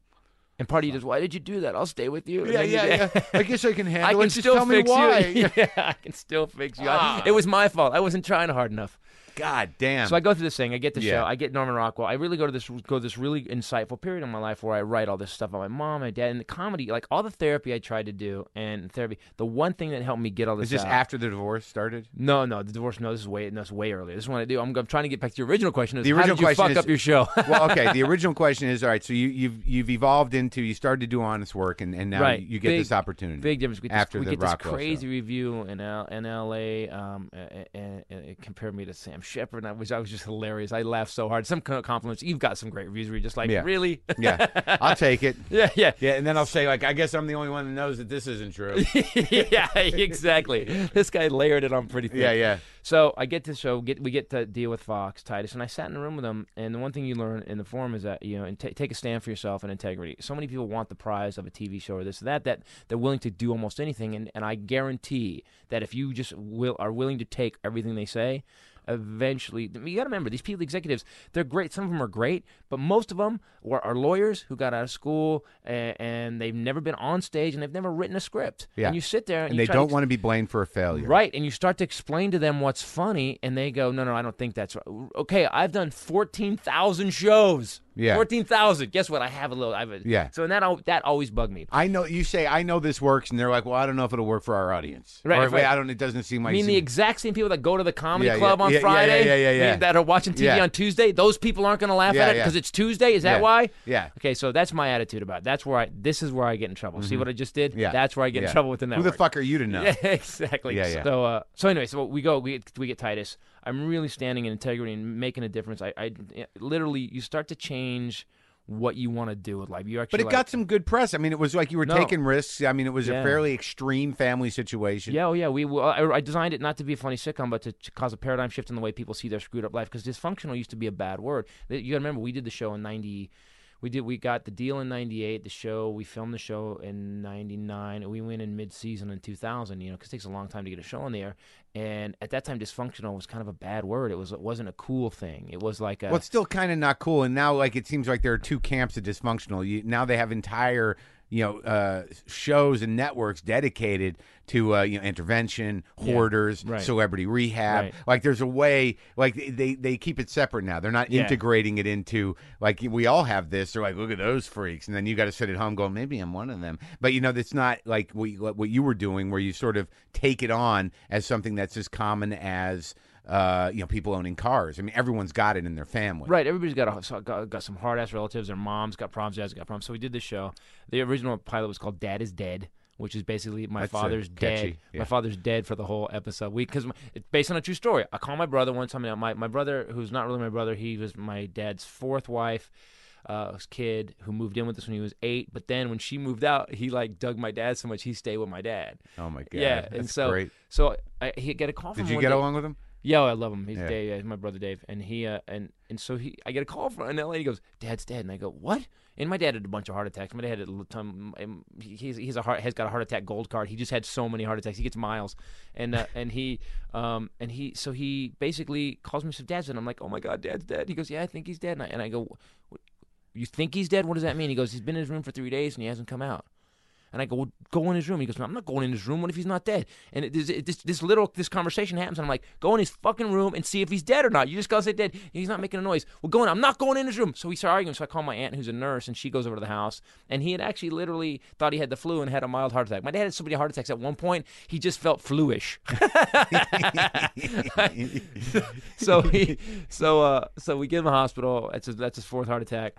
And part of you is, "Why did you do that? I'll stay with you." Yeah, you- yeah, yeah. I guess I can handle I it. can Just still tell me fix why. you. yeah, I can still fix you. I- Ah. it was my fault. I wasn't trying hard enough. God damn. So I go through this thing. I get the Yeah. show. I get Norman Rockwell. I really go to this go this really insightful period in my life where I write all this stuff about my mom, my dad, and the comedy. Like all the therapy I tried to do and therapy. The one thing that helped me get all this Is this out- after the divorce started? No, no, the divorce. No, this is way. No, this is way earlier. This is what I do. I'm, I'm trying to get back to your original question. Is The how original did you question fuck is- up your show? well, okay. The original question is: All right, so you, you've you've evolved into you started to do honest work, and, and now Right. you get Big- this opportunity. Big difference. We After this, the we get this Rockwell crazy show. review in L- in L.A. Um, and, and, and it compared me to Sam Shepard, and I was I was just hilarious. I laughed so hard. Some co- compliments. You've got some great reviews where you're just like, Yeah. really? yeah, I'll take it. yeah, yeah. Yeah, and then I'll say like, I guess I'm the only one that knows that this isn't true. yeah, exactly. This guy layered it on pretty thick. yeah, yeah. So I get to show, get we get to deal with Fox, Titus, and I sat in the room with him. And the one thing you learn in the forum is that you know, and ta take a stand for yourself and integrity. So many people want the prize of a TV show or this or that that they're willing to do almost anything. And, and I guarantee that if you just will are willing to take everything they say, eventually you got to remember these people executives they're great some of them are great but most of them are, are lawyers who got out of school and, and they've never been on stage and they've never written a script Yeah. and you sit there and, And they don't want to be blamed for a failure. Right, and you start to explain to them what's funny, and they go, "No, no, I don't think that's right." Okay, I've done fourteen thousand shows. Yeah. fourteen thousand. Guess what? I have a little. I have a, Yeah. So that al- that always bugged me. I know you say I know this works, and they're like, "Well, I don't know if it'll work for our audience." Right, Or, right. "Wait, I don't. It doesn't seem I like." mean, the exact same people that go to the comedy Yeah, yeah, club on yeah, yeah, Friday, yeah, yeah, yeah, yeah. that are watching TV Yeah. on Tuesday. Those people aren't going to laugh Yeah, at it yeah. because it's Tuesday. Is that Yeah. why? yeah. Okay, so that's my attitude about it. That's where I. This is where I get in trouble. See what I just did? Mm-hmm. Yeah. That's where I get Yeah. in trouble with the network. Who the fuck are you to know? Yeah, exactly. Yeah, yeah. So, uh, so anyway, so we go, we we get Titus. I'm really standing in integrity and making a difference. I, I literally, you start to change what you want to do with life. You actually, But it like- got some good press. I mean, it was like you were No. taking risks. I mean, it was a fairly extreme family situation. Yeah, oh yeah. We well, I, I designed it not to be a funny sitcom, but to, to cause a paradigm shift in the way people see their screwed up life. Because dysfunctional used to be a bad word. You got to remember, we did the show in ninety. We did. We got the deal in '98. The show. We filmed the show in '99. We went in mid-season in 2000. You know, because it takes a long time to get a show on the air. And at that time, dysfunctional was kind of a bad word. It was. It wasn't a cool thing. It was like a. Well, it's still kind of not cool. And now, like, it seems like there are two camps of dysfunctional. You, now they have entire, you know, uh, shows and networks dedicated to, uh, you know, intervention, hoarders, right. celebrity rehab. Right. Like, there's a way, like, they, they keep it separate now. They're not Yeah. integrating it into, like, we all have this. They're like, look at those freaks. And then you got to sit at home going, maybe I'm one of them. But, you know, that's not like what, you- what you were doing, where you sort of take it on as something that's as common as, uh, you know, people owning cars. I mean, everyone's got it in their family. Right, everybody's got a, got, got some hard ass relatives. Their moms got problems. Dads got problems. So we did this show. The original pilot was called "Dad is Dead," which is basically my That's, father's dead. yeah. My father's dead for the whole episode. We because it's based on a true story. I called my brother one time. My my brother, who's not really my brother, he was my dad's fourth wife. Uh, kid who moved in with us when he was eight, but then when she moved out, he like dug my dad so much he stayed with my dad. Oh my god! yeah, that's and so great. so I, he get a call from Did you get day- along with him? Yeah, oh, I love him. He's Yeah. Dave. Yeah, he's my brother Dave, and he uh, and and so he, I get a call from in LA. He goes, "Dad's dead," and I go, "What?" And my dad had a bunch of heart attacks. My dad had a um, he- He's he's a heart has got a heart attack gold card. He just had so many heart attacks. He gets miles, and uh, and he um and he so he basically calls me and says, "Dad's dead." I'm like, "Oh my God, Dad's dead." He goes, "Yeah, I think he's dead." And I, and I go, "You think he's dead? What does that mean?" He goes, "He's been in his room for three days and he hasn't come out." And I go, well, go in his room. He goes, I'm not going in his room. What if he's not dead? And it, it, this, this little this conversation happens. And I'm like, go in his fucking room and see if he's dead or not. You just gotta say dead. He's not making a noise. Well, go in. I'm not going in his room. So we start arguing. So I call my aunt, who's a nurse, and she goes over to the house. And he had actually literally thought he had the flu and had a mild heart attack. My dad had so many heart attacks at one point, he just felt fluish. so he, so uh, so we get him the hospital. That's that's his fourth heart attack.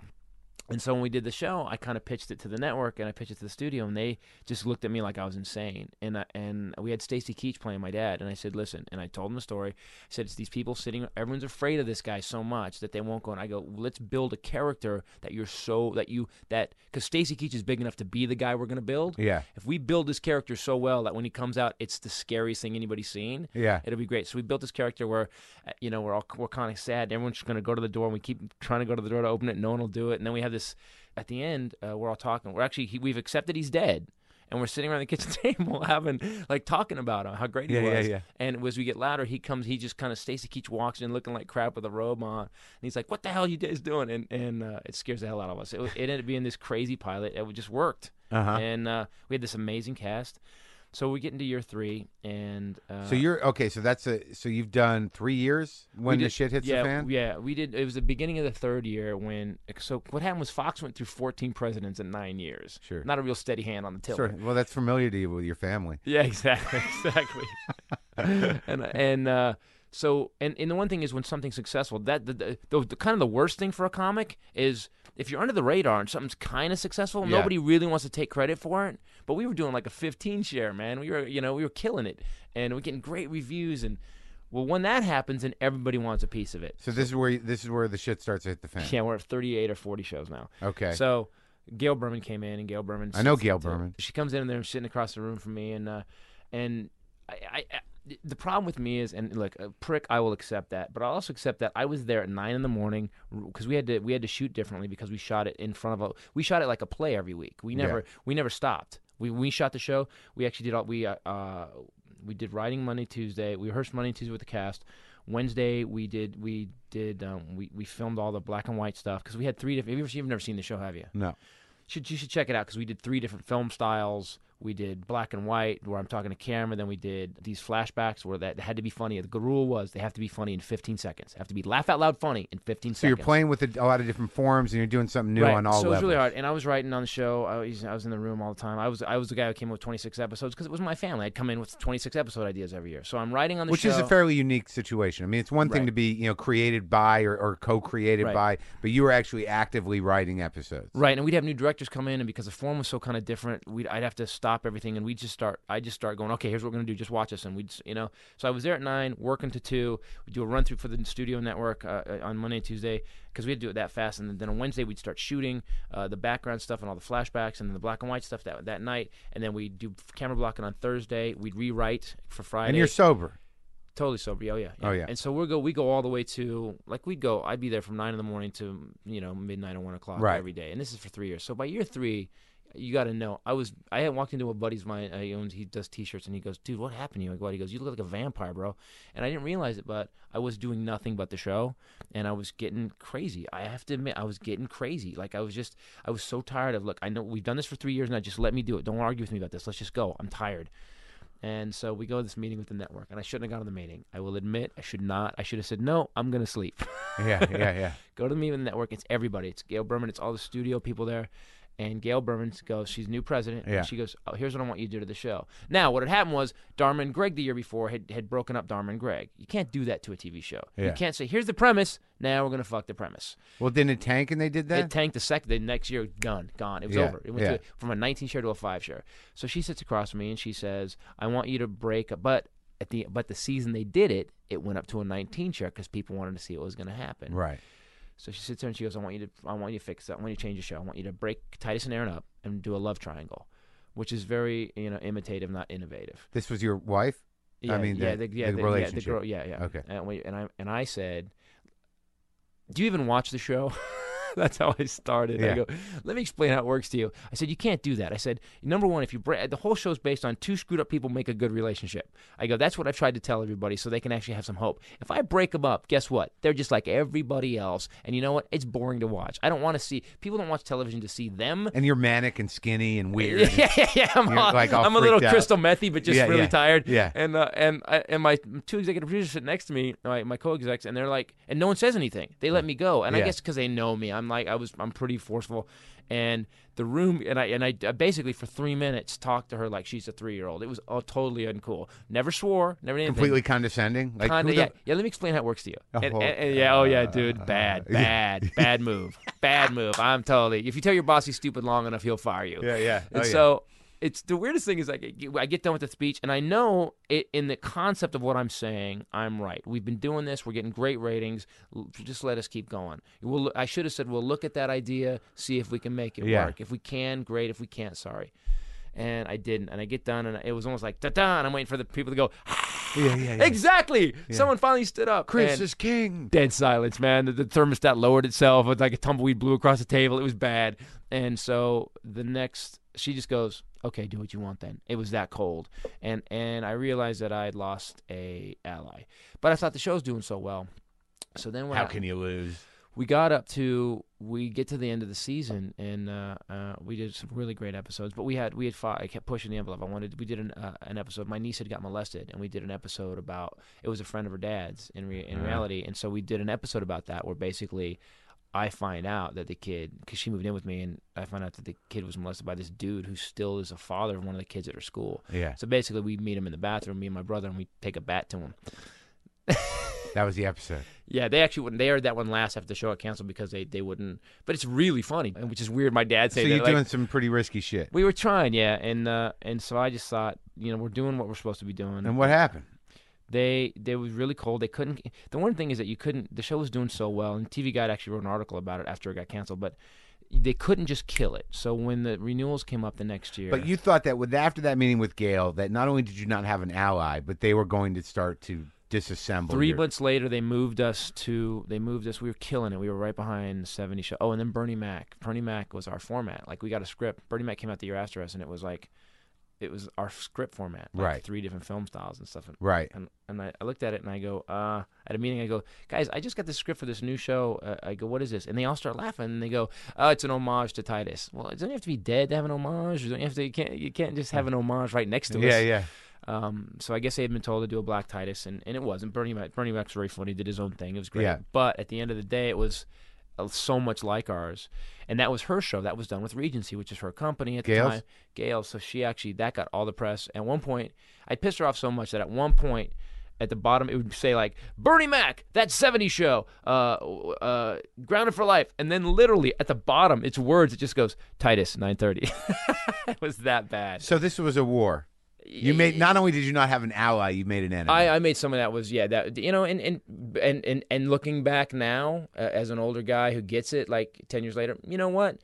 And so when we did the show, I kind of pitched it to the network and I pitched it to the studio, and they just looked at me like I was insane. And I, and we had Stacy Keach playing my dad, and I said, "Listen," and I told him the story. I said, "It's these people sitting. Everyone's afraid of this guy so much that they won't go." And I go, "Let's build a character that you're so that you that because Stacy Keach is big enough to be the guy we're going to build. Yeah. If we build this character so well that when he comes out, it's the scariest thing anybody's seen. Yeah. It'll be great. So we built this character where, uh, you know, we're all we're kind of sad. Everyone's going to go to the door, and we keep trying to go to the door to open it. No one will do it. And then we have this. At the end, uh, we're all talking. We're actually he, we've accepted he's dead, and we're sitting around the kitchen table having like talking about him, how great he Yeah, yeah, was. yeah. And as we get louder, he comes. He just kind of Stacy Keach walks in looking like crap with a robe on, and he's like, "What the hell you guys doing?" And and uh, it scares the hell out of us. It, it ended up being this crazy pilot. It just worked, Uh-huh. and uh, we had this amazing cast. So we get into year three, and uh, So you're okay. So that's a. So you've done three years when the shit hits yeah, the fan. Yeah, we did. It was the beginning of the third year when. So what happened was Fox went through 14 presidents in nine years. Sure. Not a real steady hand on the tiller. Sure. Well, that's familiar to you with your family. Yeah, exactly, exactly. and and uh, so and, and the one thing is when something's successful, that the, the, the, the kind of the worst thing for a comic is if you're under the radar and something's kind of successful, Yeah. nobody really wants to take credit for it. But we were doing like a 15 share, man. We were you know we were killing it, and we're getting great reviews and. Well, when that happens, and everybody wants a piece of it. So this is where this is where the shit starts to hit the fan. Yeah, we're at 38 or 40 shows now. Okay. So Gail Berman came in, and Gail Berman. I know Gail Berman. She comes in and there and sitting across the room from me, and uh, and I, I, the problem with me is, and look, a prick, I will accept that, but I'll also accept that I was there at nine in the morning because we had to we had to shoot differently because we shot it in front of a we shot it like a play every week. We never Yeah. we never stopped. We we shot the show. We actually did all we uh, uh we did writing Monday Tuesday. We rehearsed Monday Tuesday with the cast. Wednesday we did we did um, we we filmed all the black and white stuff because we had three different. You've never seen the show, have you? no. should you should check it out because we did three different film styles. We did black and white, where I'm talking to camera. Then we did these flashbacks, where that had to be funny. The rule was they have to be funny in 15 seconds. They Have to be laugh out loud funny in 15 So seconds. you're playing with a, a lot of different forms, and you're doing something new right. on all so it was really hard. And I was writing on the show. I was, I was in the room all the time. I was I was the guy who came up with 26 episodes because it was my family. I'd come in with 26 episode ideas every year. So I'm writing on the show. Which show. is a fairly unique situation. I mean, it's one thing Right. to be, you know, created by or, or co-created Right. by, but you were actually actively writing episodes. Right, and we'd have new directors come in, and because the form was so kind of different, we'd I'd have to stop everything, and we'd just start. I just start going, okay, here's what we're gonna do. Just watch us, and we'd, you know. So I was there at nine, working to two. We do a run through for the studio network uh, uh, on Monday and Tuesday because we had to do it that fast, and then on Wednesday we'd start shooting uh, the background stuff and all the flashbacks and then the black and white stuff that that night, and then we would do camera blocking on Thursday. We'd rewrite for Friday. And you're sober. Totally sober. Oh yeah. Oh, yeah. And so we go we go all the way to like we'd go I'd be there from nine in the morning to you know midnight or one o'clock Right. every day, and this is for three years. So by year three, you got to know I was I had walked into a buddy's of mine. Uh, he owns he does t-shirts, and he goes, dude, what happened to you? I go. He goes, you look like a vampire, bro. And I didn't realize it, but I was doing nothing but the show, and I was getting crazy. I have to admit, I was getting crazy. Like I was just I was so tired of look. I know we've done this for three years now. Just let me do it. Don't argue with me about this. Let's just go. I'm tired. And so we go to this meeting with the network, and I shouldn't have gone to the meeting. I will admit, I should not. I should have said, no, I'm going to sleep. Yeah, yeah, yeah. go to the meeting with the network. It's everybody. It's Gail Berman. It's all the studio people there. And Gail Berman goes, she's new president. Yeah. And she goes, oh, here's what I want you to do to the show. Now, what had happened was Dharma and Greg the year before had, had broken up Dharma and Greg. You can't do that to a TV show. Yeah. You can't say, here's the premise. Now we're going to fuck the premise. Well, didn't it tank and they did that? It tanked the second. The next year, done, gone. It was Yeah, over. It went yeah. to, from a 19 share to a five share. So she sits across from me and she says, "I want you to break." up But at the but the season they did it, it went up to a 19 share because people wanted to see what was going to happen. right. So she sits there and she goes, "I want you to, I want you to fix that. I want you to change the show. I want you to break Titus and Erin up and do a love triangle." Which is very, you know, imitative, not innovative. This was your wife? Yeah, mean, yeah, the- the, yeah, the the, relationship. Yeah, the girl, yeah, yeah. Okay. And, we, and I and I said, "Do you even watch the show?" That's how I started. Yeah. I go, "Let me explain how it works to you." I said, "You can't do that." I said, "Number one, if you break, the whole show's based on two screwed up people make a good relationship." I go, "That's what I've tried to tell everybody, so they can actually have some hope." If I break them up, guess what? They're just like everybody else, and you know what? It's boring to watch. I don't want to see people don't watch television to see them. And you're manic and skinny and weird. Yeah, yeah, yeah. I'm, all- like, I'm a little out. crystal methy, but just Yeah, really yeah. tired. Yeah. And uh, and I, and my two executive producers sit next to me, my, my co-execs, and they're like, and no one says anything. They let me go, and I guess because they know me, I'm like, I was, I'm pretty forceful, and the room, and I and I uh, basically for three minutes talked to her like she's a three year old. It was all totally uncool. Never swore, never anything. Completely condescending. Like Kinda, who the- yeah, yeah. Let me explain how it works to you. Oh, and- and- yeah, oh yeah, uh, dude, bad, yeah. bad, bad move, bad move. I'm totally. If you tell your boss he's stupid long enough, he'll fire you. Yeah, yeah. And Oh, yeah. It's the weirdest thing is like I get done with the speech and I know it, in the concept of what I'm saying, I'm right. We've been doing this. We're getting great ratings. Just let us keep going. We'll, I should have said we'll look at that idea, see if we can make it Yeah. work. If we can, great. If we can't, sorry. And I didn't. And I get done and it was almost like da da. And I'm waiting for the people to go. Ah! yeah, yeah, yeah. Exactly. Someone finally stood up. Chris is king. dead silence, man. The, the thermostat lowered itself. It's like a tumbleweed blew across the table. It was bad. And so the next, she just goes, "Okay, do what you want." Then it was that cold, and and I realized that I had lost a ally. But I thought the show's doing so well. So then? How hap- can you lose? we got up to we get to the end of the season and uh, uh, we did some really great episodes. But we had we had fought. I kept pushing the envelope. I wanted we did an uh, an episode. My niece had got molested, and we did an episode about it was a friend of her dad's in re- in Uh-huh. reality, and so we did an episode about that where basically. I find out that the kid, because she moved in with me, and I find out that the kid was molested by this dude who still is a father of one of the kids at her school. Yeah. So basically, we meet him in the bathroom, me and my brother, and we take a bat to him. That was the episode. Yeah, they actually wouldn't. They aired that one last after the show got canceled because they, they wouldn't. But it's really funny, which is weird. My dad said. So you're that. Like, doing some pretty risky shit. we were trying, yeah, and uh, and so I just thought, you know, we're doing what we're supposed to be doing. And what happened? They they was really cold. They couldn't. The one thing is that you couldn't. The show was doing so well, and TV Guide actually wrote an article about it after it got canceled. But they couldn't just kill it. So when the renewals came up the next year, But you thought that with after that meeting with Gail, that not only did you not have an ally, but they were going to start to disassemble. Three your- months later, they moved us to. They moved us. We were killing it. We were right behind the '70 show. Oh, and then Bernie Mac. Bernie Mac was our format. Like we got a script. Bernie Mac came out the year after us, and it was like, it was our script format. Like Right. Three different film styles and stuff. And, Right. and and I, I looked at it and I go, uh, at a meeting, I go, guys, I just got this script for this new show. Uh, I go, what is this? And they all start laughing and they go, oh, it's an homage to Titus. Well, it doesn't have to be dead to have an homage. You don't have to. You can't. You can't just have an homage right next to us. Yeah, yeah. Um, so I guess they had been told to do a Black Titus, and, and it wasn't. Bernie Mac, Bernie Mac's very funny, did his own thing. It was great. Yeah. But at the end of the day, it was so much like ours, and that was her show. That was done with Regency, which is her company at the Gail's? time. Gail. So she actually that got all the press. At one point, I pissed her off so much that at one point. At the bottom, it would say like Bernie Mac, that '70s show, uh, uh, Grounded for Life, and then literally at the bottom, it's words. It just goes Titus 9:30. it was that bad. So this was a war. You made not only did you not have an ally, you made an enemy. I, I made some of that was yeah that you know and and and and, and looking back now uh, as an older guy who gets it like 10 years later you know what?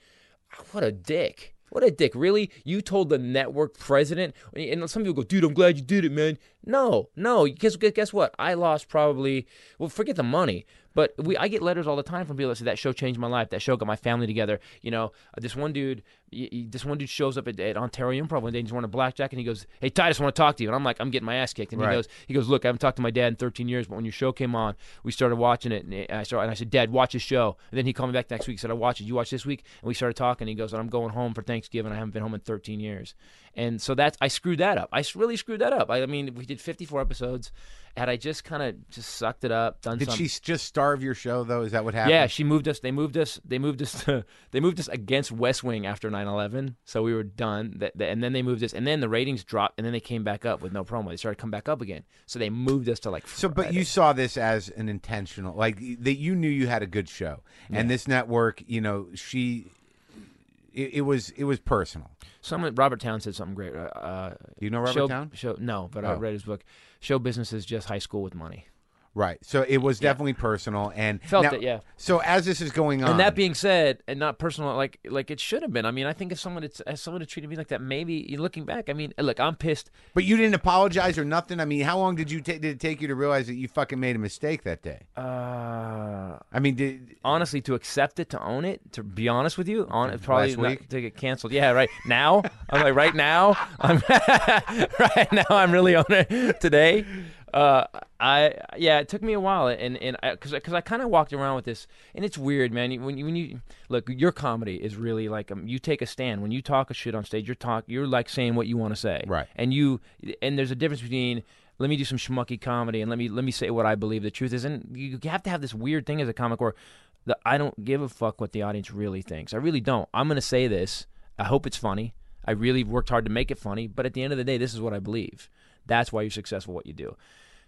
What a dick. What a dick. Really? You told the network president and some people go dude i'm glad you did it man. No no. Guess, guess what? I lost probably well forget the money but we i get letters all the time from people that say that show changed my life. That show got my family together. You know this one dude this one dude shows up at, at ontario improv one day and he's wearing a blackjack and he goes hey titus i want to talk to you and i'm like i'm getting my ass kicked and Right. he goes he goes, look, I haven't talked to my dad in 13 years, but when your show came on, we started watching it, and I started, and I said, Dad, watch his show. And then he called me back next week, and said, I watch it. You watch this week, and we started talking. And He goes, I'm going home for Thanksgiving. I haven't been home in 13 years, and so that's I screwed that up. I really screwed that up. I, I mean, we did 54 episodes, had I just kind of just sucked it up, done did something. she just starve your show though? Is that what happened? Yeah, she moved us. They moved us. They moved us to. They moved us against West Wing after 9/11, so we were done. That, that- and then they moved us, and then the ratings dropped, and then they came back up with no promo. They started to come back up again, so they moved us to like. So, but you saw this as an intentional, like that you knew you had a good show, and this network, you know, she, it, it was it was personal. Someone Robert Towne said something great. Uh, Uh, You know Robert show, Towne? Show, no, but I Oh. read his book. Show business is just high school with money. Right. So it was definitely personal, and Felt now- it, yeah. So as this is going on, And that being said, and not personal, like like it should have been. I mean, I think if someone had, if someone had treated me like that, maybe looking back, I mean, look, I'm pissed. but you didn't apologize or nothing. I mean, how long did you ta- did it take you to realize that you fucking made a mistake that day? Uh, I mean, did honestly, to accept it, to own it, to be honest with you, on it probably Last not week? to get canceled. Yeah, right now. I'm like right now. I'm right now. I'm really on it today. Uh, I yeah, it took me a while, and and because because I, kind of walked around with this, and it's weird, man. When you when you look, your comedy is really like um, you take a stand when you talk a shit on stage. You're talk, you're like saying what you want to say, Right. And you and there's a difference between let me do some schmucky comedy and let me let me say what I believe the truth is. And you have to have this weird thing as a comic where the I don't give a fuck what the audience really thinks. I really don't. I'm gonna say this. I hope it's funny. I really worked hard to make it funny, but at the end of the day, this is what I believe. That's why you're successful. What you do.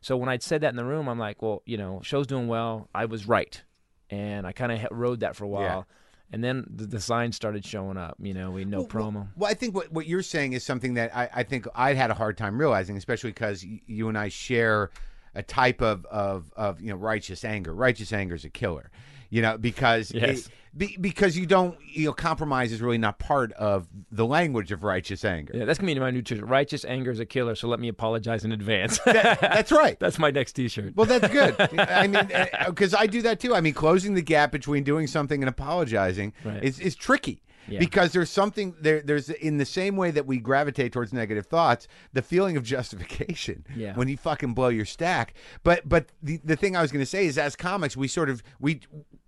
So when I'd said that in the room, I'm like, well, you know, show's doing well. I was right, and I kind of rode that for a while. And then the, the signs started showing up. You know, we no Well, promo. Well, well, I think what, what you're saying is something that I, I think I had a hard time realizing, especially because you and I share a type of, of, of you know righteous anger. Righteous anger is a killer, you know, because Yes. it- be, because you don't you know compromise is really not part of the language of righteous anger. Yeah, that's gonna be my new t-shirt. Righteous anger is a killer, so let me apologize in advance. That's right. that's my next T-shirt. Well, that's good. I mean, eh, eh, because I do that too. I mean, closing the gap between doing something and apologizing Right. is, is tricky. Yeah. because there's something there. There's in the same way that we gravitate towards negative thoughts, the feeling of justification. Yeah. When you fucking blow your stack, but but the the thing I was going to say is, as comics, we sort of we.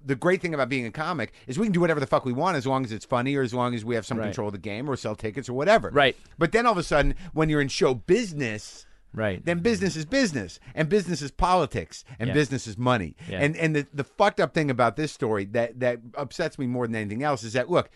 The great thing about being a comic is we can do whatever the fuck we want as long as it's funny or as long as we have some Right. control of the game or sell tickets or whatever. Right. But then all of a sudden, when you're in show business, Right. then business is business and business is politics and Yeah. business is money Yeah. and and the, the fucked up thing about this story that that upsets me more than anything else is that look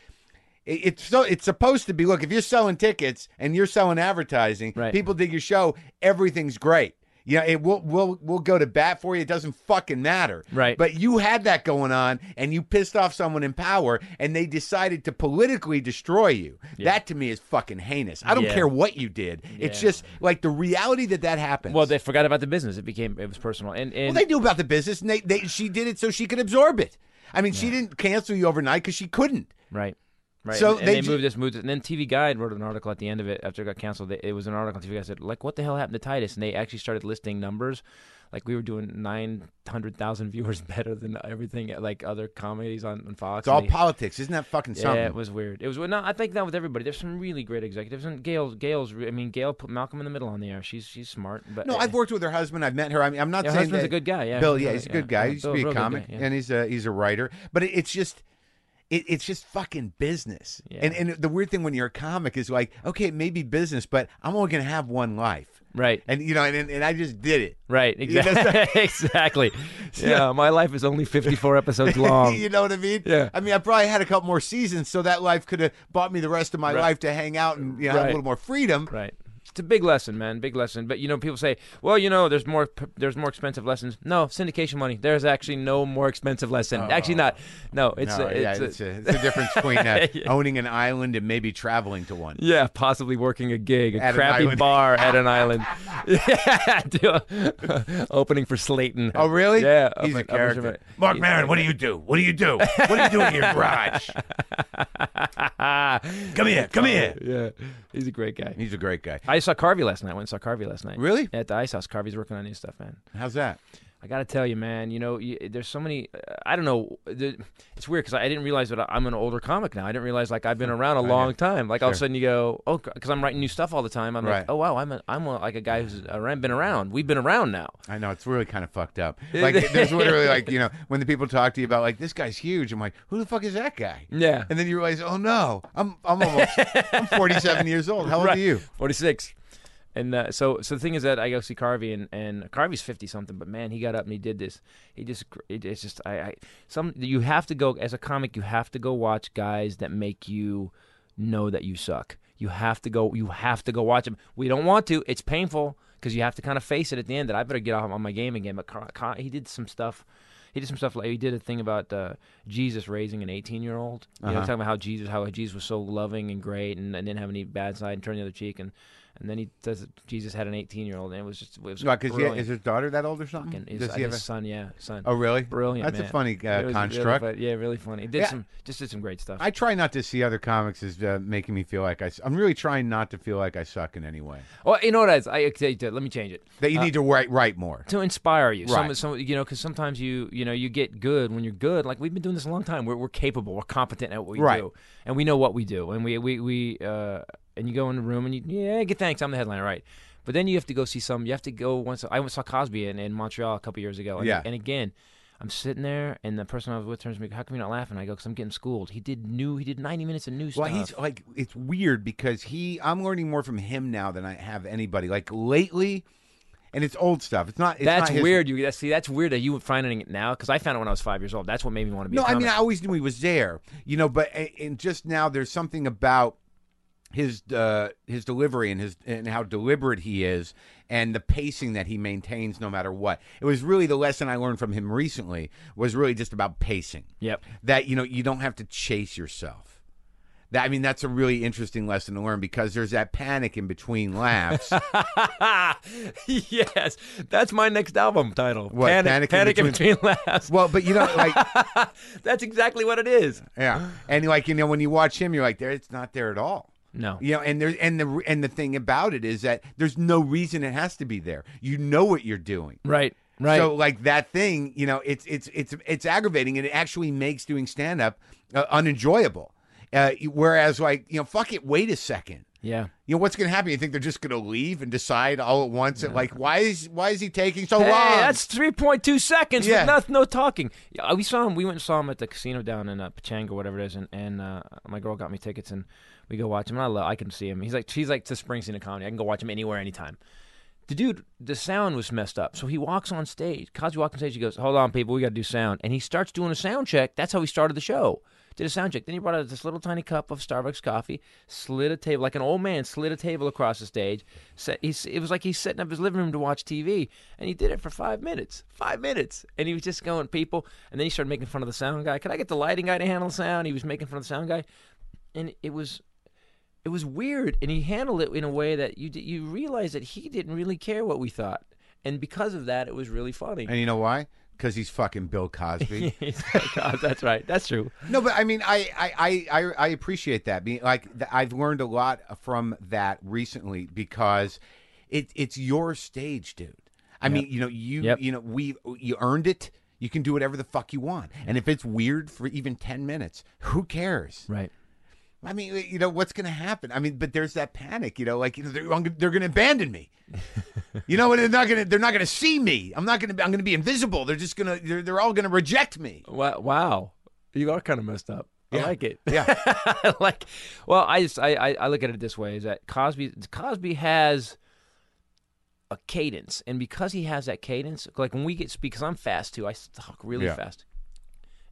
it- it's so it's supposed to be look if you're selling tickets and you're selling advertising Right. people dig your show everything's great you know, it will we'll we'll go to bat for you. It doesn't fucking matter. Right. But you had that going on and you pissed off someone in power and they decided to politically destroy you. That to me is fucking heinous. I don't Yeah. care what you did. It's just like the reality that that happens. well, they forgot about the business. It became it was personal, and and Well, they knew about the business, and they, they she did it so she could absorb it. I mean, she didn't cancel you overnight because she couldn't. Right. Right. So and, and they they, moved this, moved it, and then TV Guide wrote an article at the end of it after it got canceled. It was an article on TV Guide said, like, what the hell happened to Titus? And they actually started listing numbers. Like we were doing nine hundred thousand viewers better than everything like other comedies on, on Fox. It's all they- politics, isn't that fucking yeah, something? it was weird. It was no. I think that with everybody. There's some really great executives, and Gail. Gail's. I mean, Gail put Malcolm in the middle on the air. She's she's smart. But no, eh. I've worked with her husband. I've met her. I mean, I'm not Yeah, her saying husband's that a good guy, yeah. Bill, yeah, Yeah, he's a yeah, good guy. yeah. He used to be a comic, guy, yeah. and he's a he's a writer. But it, it's just. It, it's just fucking business, Yeah. and and the weird thing when you're a comic is like, okay, it may be business, but I'm only gonna have one life, right. and you know, and, and I just did it. Right, exactly. exactly. Yeah, my life is only 54 episodes long. you know what I mean? Yeah. I mean, I probably had a couple more seasons, so that life could have bought me the rest of my Right. life to hang out and you know, have a little more freedom. Right. It's a big lesson, man. Big lesson. But you know, people say, "Well, you know, there's more there's more expensive lessons." No, syndication money. There's actually no more expensive lesson. Actually, not. No, it's no, a, yeah, a- it's, a, it's a difference between uh, Yeah. owning an island and maybe traveling to one. yeah, possibly working a gig, a At crappy bar at an island. yeah, opening for Slayton. Oh, really? Yeah, He's up a in- up in character. Marc He- Maron, what do you do? What do you do? What do you do in your garage? Come here, come here. Yeah, he's a great guy. He's a great guy. I saw Carvey last night. I went and saw Carvey last night. Really? At the Ice House. Carvey's working on new stuff, man. How's that? I gotta tell you, man. You know, you, there's so many. Uh, I don't know. The, it's weird because I didn't realize that I'm an older comic now. I didn't realize like I've been around a long time. Like all of a Sure. sudden you go, oh, because I'm writing new stuff all the time. I'm Right. like, oh wow, I'm a, I'm a, like a guy who's around, been around. We've been around now. I know it's really kind of fucked up. Like there's literally like you know when the people talk to you about like this guy's huge, I'm like, who the fuck is that guy? Yeah. And then you realize, oh no, I'm I'm almost I'm 47 years old. How old are you? 46. And uh, so, so the thing is that I go see Carvey, and, and Carvey's fifty something, but man, he got up and he did this. He just, it, it's just, I, I, some, you have to go as a comic. You have to go watch guys that make you know that you suck. You have to go. You have to go watch them. We don't want to. It's painful because you have to kind of face it at the end that I better get off on my game again. But Car- Car- he did some stuff. He did some stuff like he did a thing about uh, Jesus raising an 18 year old. You know, Uh-huh. talking about how Jesus, how Jesus was so loving and great, and, and didn't have any bad side, and turned the other cheek, and and then he says Jesus had an 18 year old, and it was just it was Because is his daughter that old or something? Fucking- his, Does he have his a- son, yeah, son. Oh really? brilliant! That's a funny uh, was construct. Really, yeah, really funny. Did Yeah. some just did some great stuff. I try not to see other comics as uh, making me feel like I. I'm really trying not to feel like I suck in any way. well, you know what is? I I- let me change it. That you need to write write more. to inspire you. Some, Right. some, you know, because sometimes you, you know, you get good when you're good. Like we've been doing this a long time. We're, we're capable. We're competent at what we Right. do, and we know what we do. And we, we, we, uh, and you go in the room and you, yeah, get thanks. I'm the headliner, right? But then you have to go see some. You have to go once. I went saw Cosby in, in Montreal a couple years ago. And, Yeah. And again, I'm sitting there, and the person I was with turns to me, "How come you're not laughing?" I go, "Cause I'm getting schooled." He did new. He did 90 minutes of new Well, stuff. he's like it's weird because he. I'm learning more from him now than I have anybody. Like lately, and it's old stuff. It's not. It's that's not his- weird. You see, that's weird that you finding it now. Because I found it when I was five years old. That's what made me want to be. No, I mean I always knew he was there, you know. But and just now, there's something about his uh, his delivery and his and how deliberate he is, and the pacing that he maintains no matter what. It was really the lesson I learned from him recently was really just about pacing. Yep. That you know you don't have to chase yourself. That I mean that's a really interesting lesson to learn because there's that panic in between laughs. yes, that's my next album title. What, Panic, Panic in Panic in Between- between, laughs. well, but you know like That's exactly what it is. yeah, and like you know when you watch him, you're like there it's not there at all. No. You know, and there's and the and the thing about it is that there's no reason it has to be there. You know what you're doing. Right. Right. So like that thing, you know, it's it's it's it's aggravating, and it actually makes doing stand up uh, unenjoyable. Uh, whereas, like, you know, fuck it, wait a second. Yeah. You know what's going to happen? You think they're just going to leave and decide all at once? And like, why is why is he taking so Hey, long? that's three point two seconds Yeah. with no, no talking. Yeah, we saw him. We went and saw him at the casino down in uh, Pechanga, whatever it is, and, and uh, my girl got me tickets, and we go watch him. I love. I can see him. He's like he's like the Springsteen comedy. I can go watch him anywhere, anytime. The dude, the sound was messed up, so he walks on stage. Cosby walks on stage. He goes, "Hold on, people, we got to do sound," and he starts doing a sound check. That's how he started the show. Did a sound check. Then he brought out this little tiny cup of Starbucks coffee, slid a table like an old man, slid a table across the stage. Set, he's, it was like he's setting up his living room to watch TV, and he did it for five minutes. Five minutes, and he was just going people. And then he started making fun of the sound guy. Could I get the lighting guy to handle the sound? He was making fun of the sound guy, and it was it was weird, and he handled it in a way that you you realize that he didn't really care what we thought, and because of that, it was really funny. and you know why? Because he's fucking Bill Cosby. "God, that's right, that's true. no, but I mean, I I, I, I appreciate that. Being like, I've learned a lot from that recently because it it's your stage, dude. I mean, you know, you Yep. you know, we you earned it. You can do whatever the fuck you want, and if it's weird for even ten minutes, who cares? Right. I mean, you know, what's going to happen? I mean, but there's that panic, you know, like you know, they're, they're going to abandon me. you know, and they're not going to they're not going to see me. I'm not going to I'm going to be invisible. They're just going to they're, they're all going to reject me. Wow, you are kind of messed up. I like it. Yeah. Like. Well, I just I, I I look at it this way: is that Cosby Cosby has a cadence, and because he has that cadence, like when we get speak, because I'm fast too, I talk really Yeah. fast.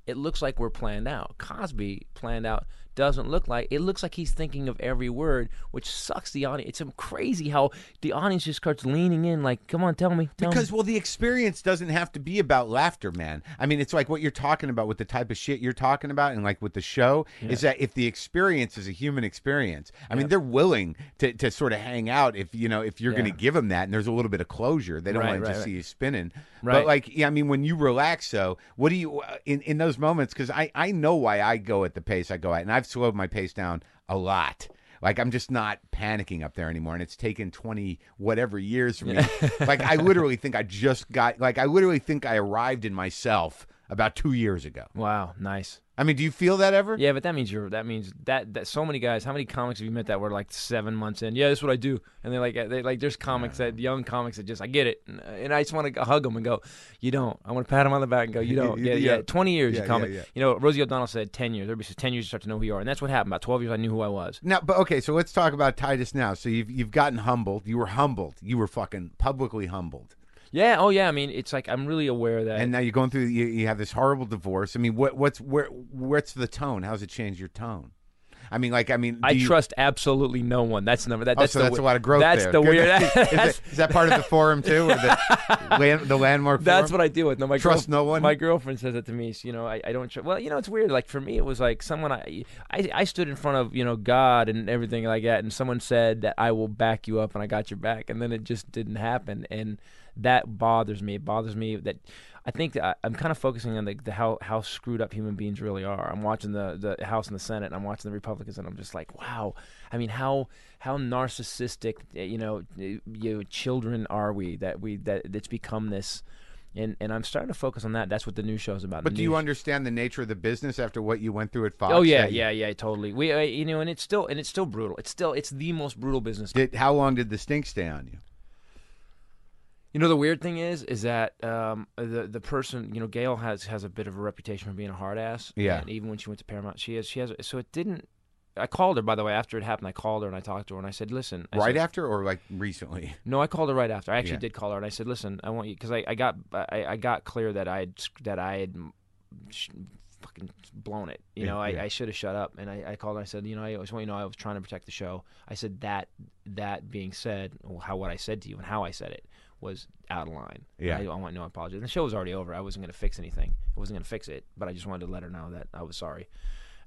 It looks like we're planned out. Cosby planned out doesn't look like it looks like he's thinking of every word, which sucks the audience. It's crazy how the audience just starts leaning in, like, "Come on, tell me, tell Because me." well, the experience doesn't have to be about laughter, man. I mean, it's like what you're talking about with the type of shit you're talking about, and like with the show, is that if the experience is a human experience, I mean, they're willing to, to sort of hang out if you know if you're going to give them that, and there's a little bit of closure. They don't Right, want to just right. see you spinning. But like, yeah, I mean, when you relax, so what do you uh, in in those moments? Because I I know why I go at the pace I go at, and I've slowed my pace down a lot. Like I'm just not panicking up there anymore, and it's taken twenty whatever years for me. like I literally think I just got like I literally think I arrived in myself about two years ago. wow, nice. I mean, do you feel that ever? Yeah, but that means you're. That means that that so many guys. How many comics have you met that were like seven months in? Yeah, this is what I do, and they like they like. There's comics that young comics that just I get it, and, and I just want to hug them and go, you don't. I want to pat them on the back and go, you don't. Yeah, yeah. Yeah. Twenty years, Yeah, you comic. yeah. You know, Rosie O'Donnell said ten years. Everybody says ten years you start to know who you are, and that's what happened. About twelve years, I knew who I was. Now, but okay, so let's talk about Titus now. So you've you've gotten humbled. You were humbled. You were fucking publicly humbled. Yeah. Oh yeah. I mean, it's like I'm really aware that. And now you're going through. You, you have this horrible divorce. I mean, what what's where what's the tone? How's it changed your tone? I mean, like I mean, I you- trust absolutely no one. That's the number. That, Oh, that's so the that's a lot of growth That's there. the weird. is, that part of the forum too, or the land, the landmark? That's forum? what I deal with. No, my Trust no one? My girlfriend says that to me. so, You know, I, I don't. Tr- well, you know, it's weird. Like for me, it was like someone I, I I stood in front of you know God and everything like that, and someone said that I will back you up, and I got your back, and then it just didn't happen, and that bothers me. It bothers me that. I think I, I'm kind of focusing on the, the how how screwed up human beings really are. I'm watching the the House and the Senate, and I'm watching the Republicans, and I'm just like, wow. I mean, how how narcissistic, eh, you know, eh, you know, children are we that we that it's become this, and and I'm starting to focus on that. That's what the new show's about. But do you new- understand the nature of the business after what you went through at Fox? Oh yeah, yeah, yeah, totally. We, uh, you know, and it's still and it's still brutal. It's still it's the most brutal business. Did how long did the stink stay on you? You know, the weird thing is, is that um, the the person, you know, Gail has has a bit of a reputation for being a hard ass. Yeah. And even when she went to Paramount, she has she has. So it didn't. I called her by the way after it happened. I called her and I talked to her and I said, "Listen." I right said, after or like recently? No, I called her right after. I actually Yeah. did call her, and I said, "Listen, I want you because I, I got I, I got clear that I had that I had sh- fucking blown it. You Yeah, know, I, yeah. I should have shut up." And I, I called her. I said, "You know, I just want you to know I was trying to protect the show." I said that that being said, how what I said to you and how I said it was out of line. Yeah. I, I want no apology. And the show was already over. I wasn't going to fix anything. I wasn't going to fix it, but I just wanted to let her know that I was sorry.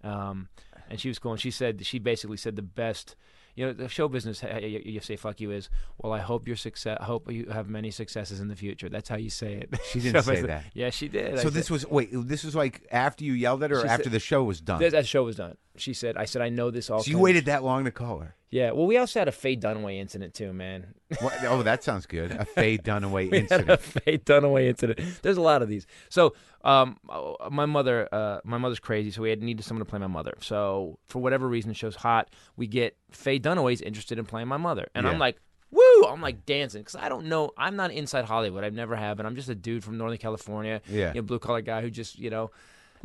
Um, and she was cool. And she said she basically said the best. You know, the show business. You, you say "fuck you" is well. I hope your success. Hope you have many successes in the future. That's how you say it. She didn't say that. Yeah, she did. I So this said- was wait. This was like after you yelled at her, or after said- the show was done. that, that show was done. She said, "I said I know this all." so you waited that long to call her. Yeah. Well, we also had a Faye Dunaway incident too, man. What, oh, that sounds good. A Faye Dunaway had a incident. Faye Dunaway incident. There's a lot of these. So, um, uh, my mother, uh, my mother's crazy, so we had needed someone to play my mother. So, for whatever reason, the show's hot. We get Faye Dunaway's interested in playing my mother, and Yeah. I'm like, woo! I'm like dancing because I don't know. I'm not inside Hollywood. I've never have, and I'm just a dude from Northern California. Yeah. you know, blue collar guy who just you know,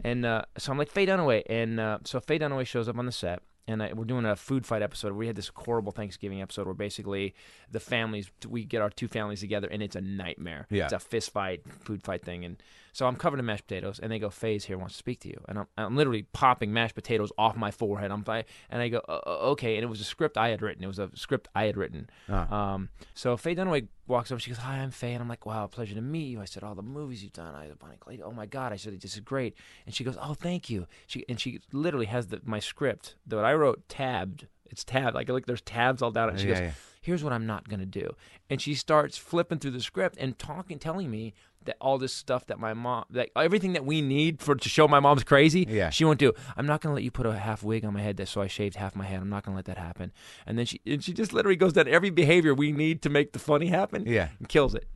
and uh, so I'm like Faye Dunaway, and uh, so Faye Dunaway shows up on the set. And I, we're doing a food fight episode. We had this horrible Thanksgiving episode where basically the families, we get our two families together, and it's a nightmare. Yeah. It's a fist fight, food fight thing. And so I'm covered in mashed potatoes, and they go, Faye's here, wants to speak to you. And I'm, I'm literally popping mashed potatoes off my forehead. I'm fi- And I go, okay. And it was a script I had written. It was a script I had written. Uh. Um, so Faye Dunaway walks over. She goes, "Hi, I'm Faye," and I'm like, "Wow, pleasure to meet you." I said, "All the movies you've done." I "Bonnie and Clyde." Oh my God! I said, "This is great." And she goes, "Oh, thank you." She and she literally has the my script that I wrote tabbed. It's tabbed. Like like there's tabs all down it. She Yeah, goes, yeah. "Here's what I'm not gonna do," and she starts flipping through the script and talking, telling me that all this stuff that my mom, that everything that we need for to show my mom's crazy, Yeah. she won't do. I'm not gonna let you put a half wig on my head, that so I shaved half my head. I'm not gonna let that happen. And then she and she just literally goes down every behavior we need to make the funny happen. Yeah. and kills it.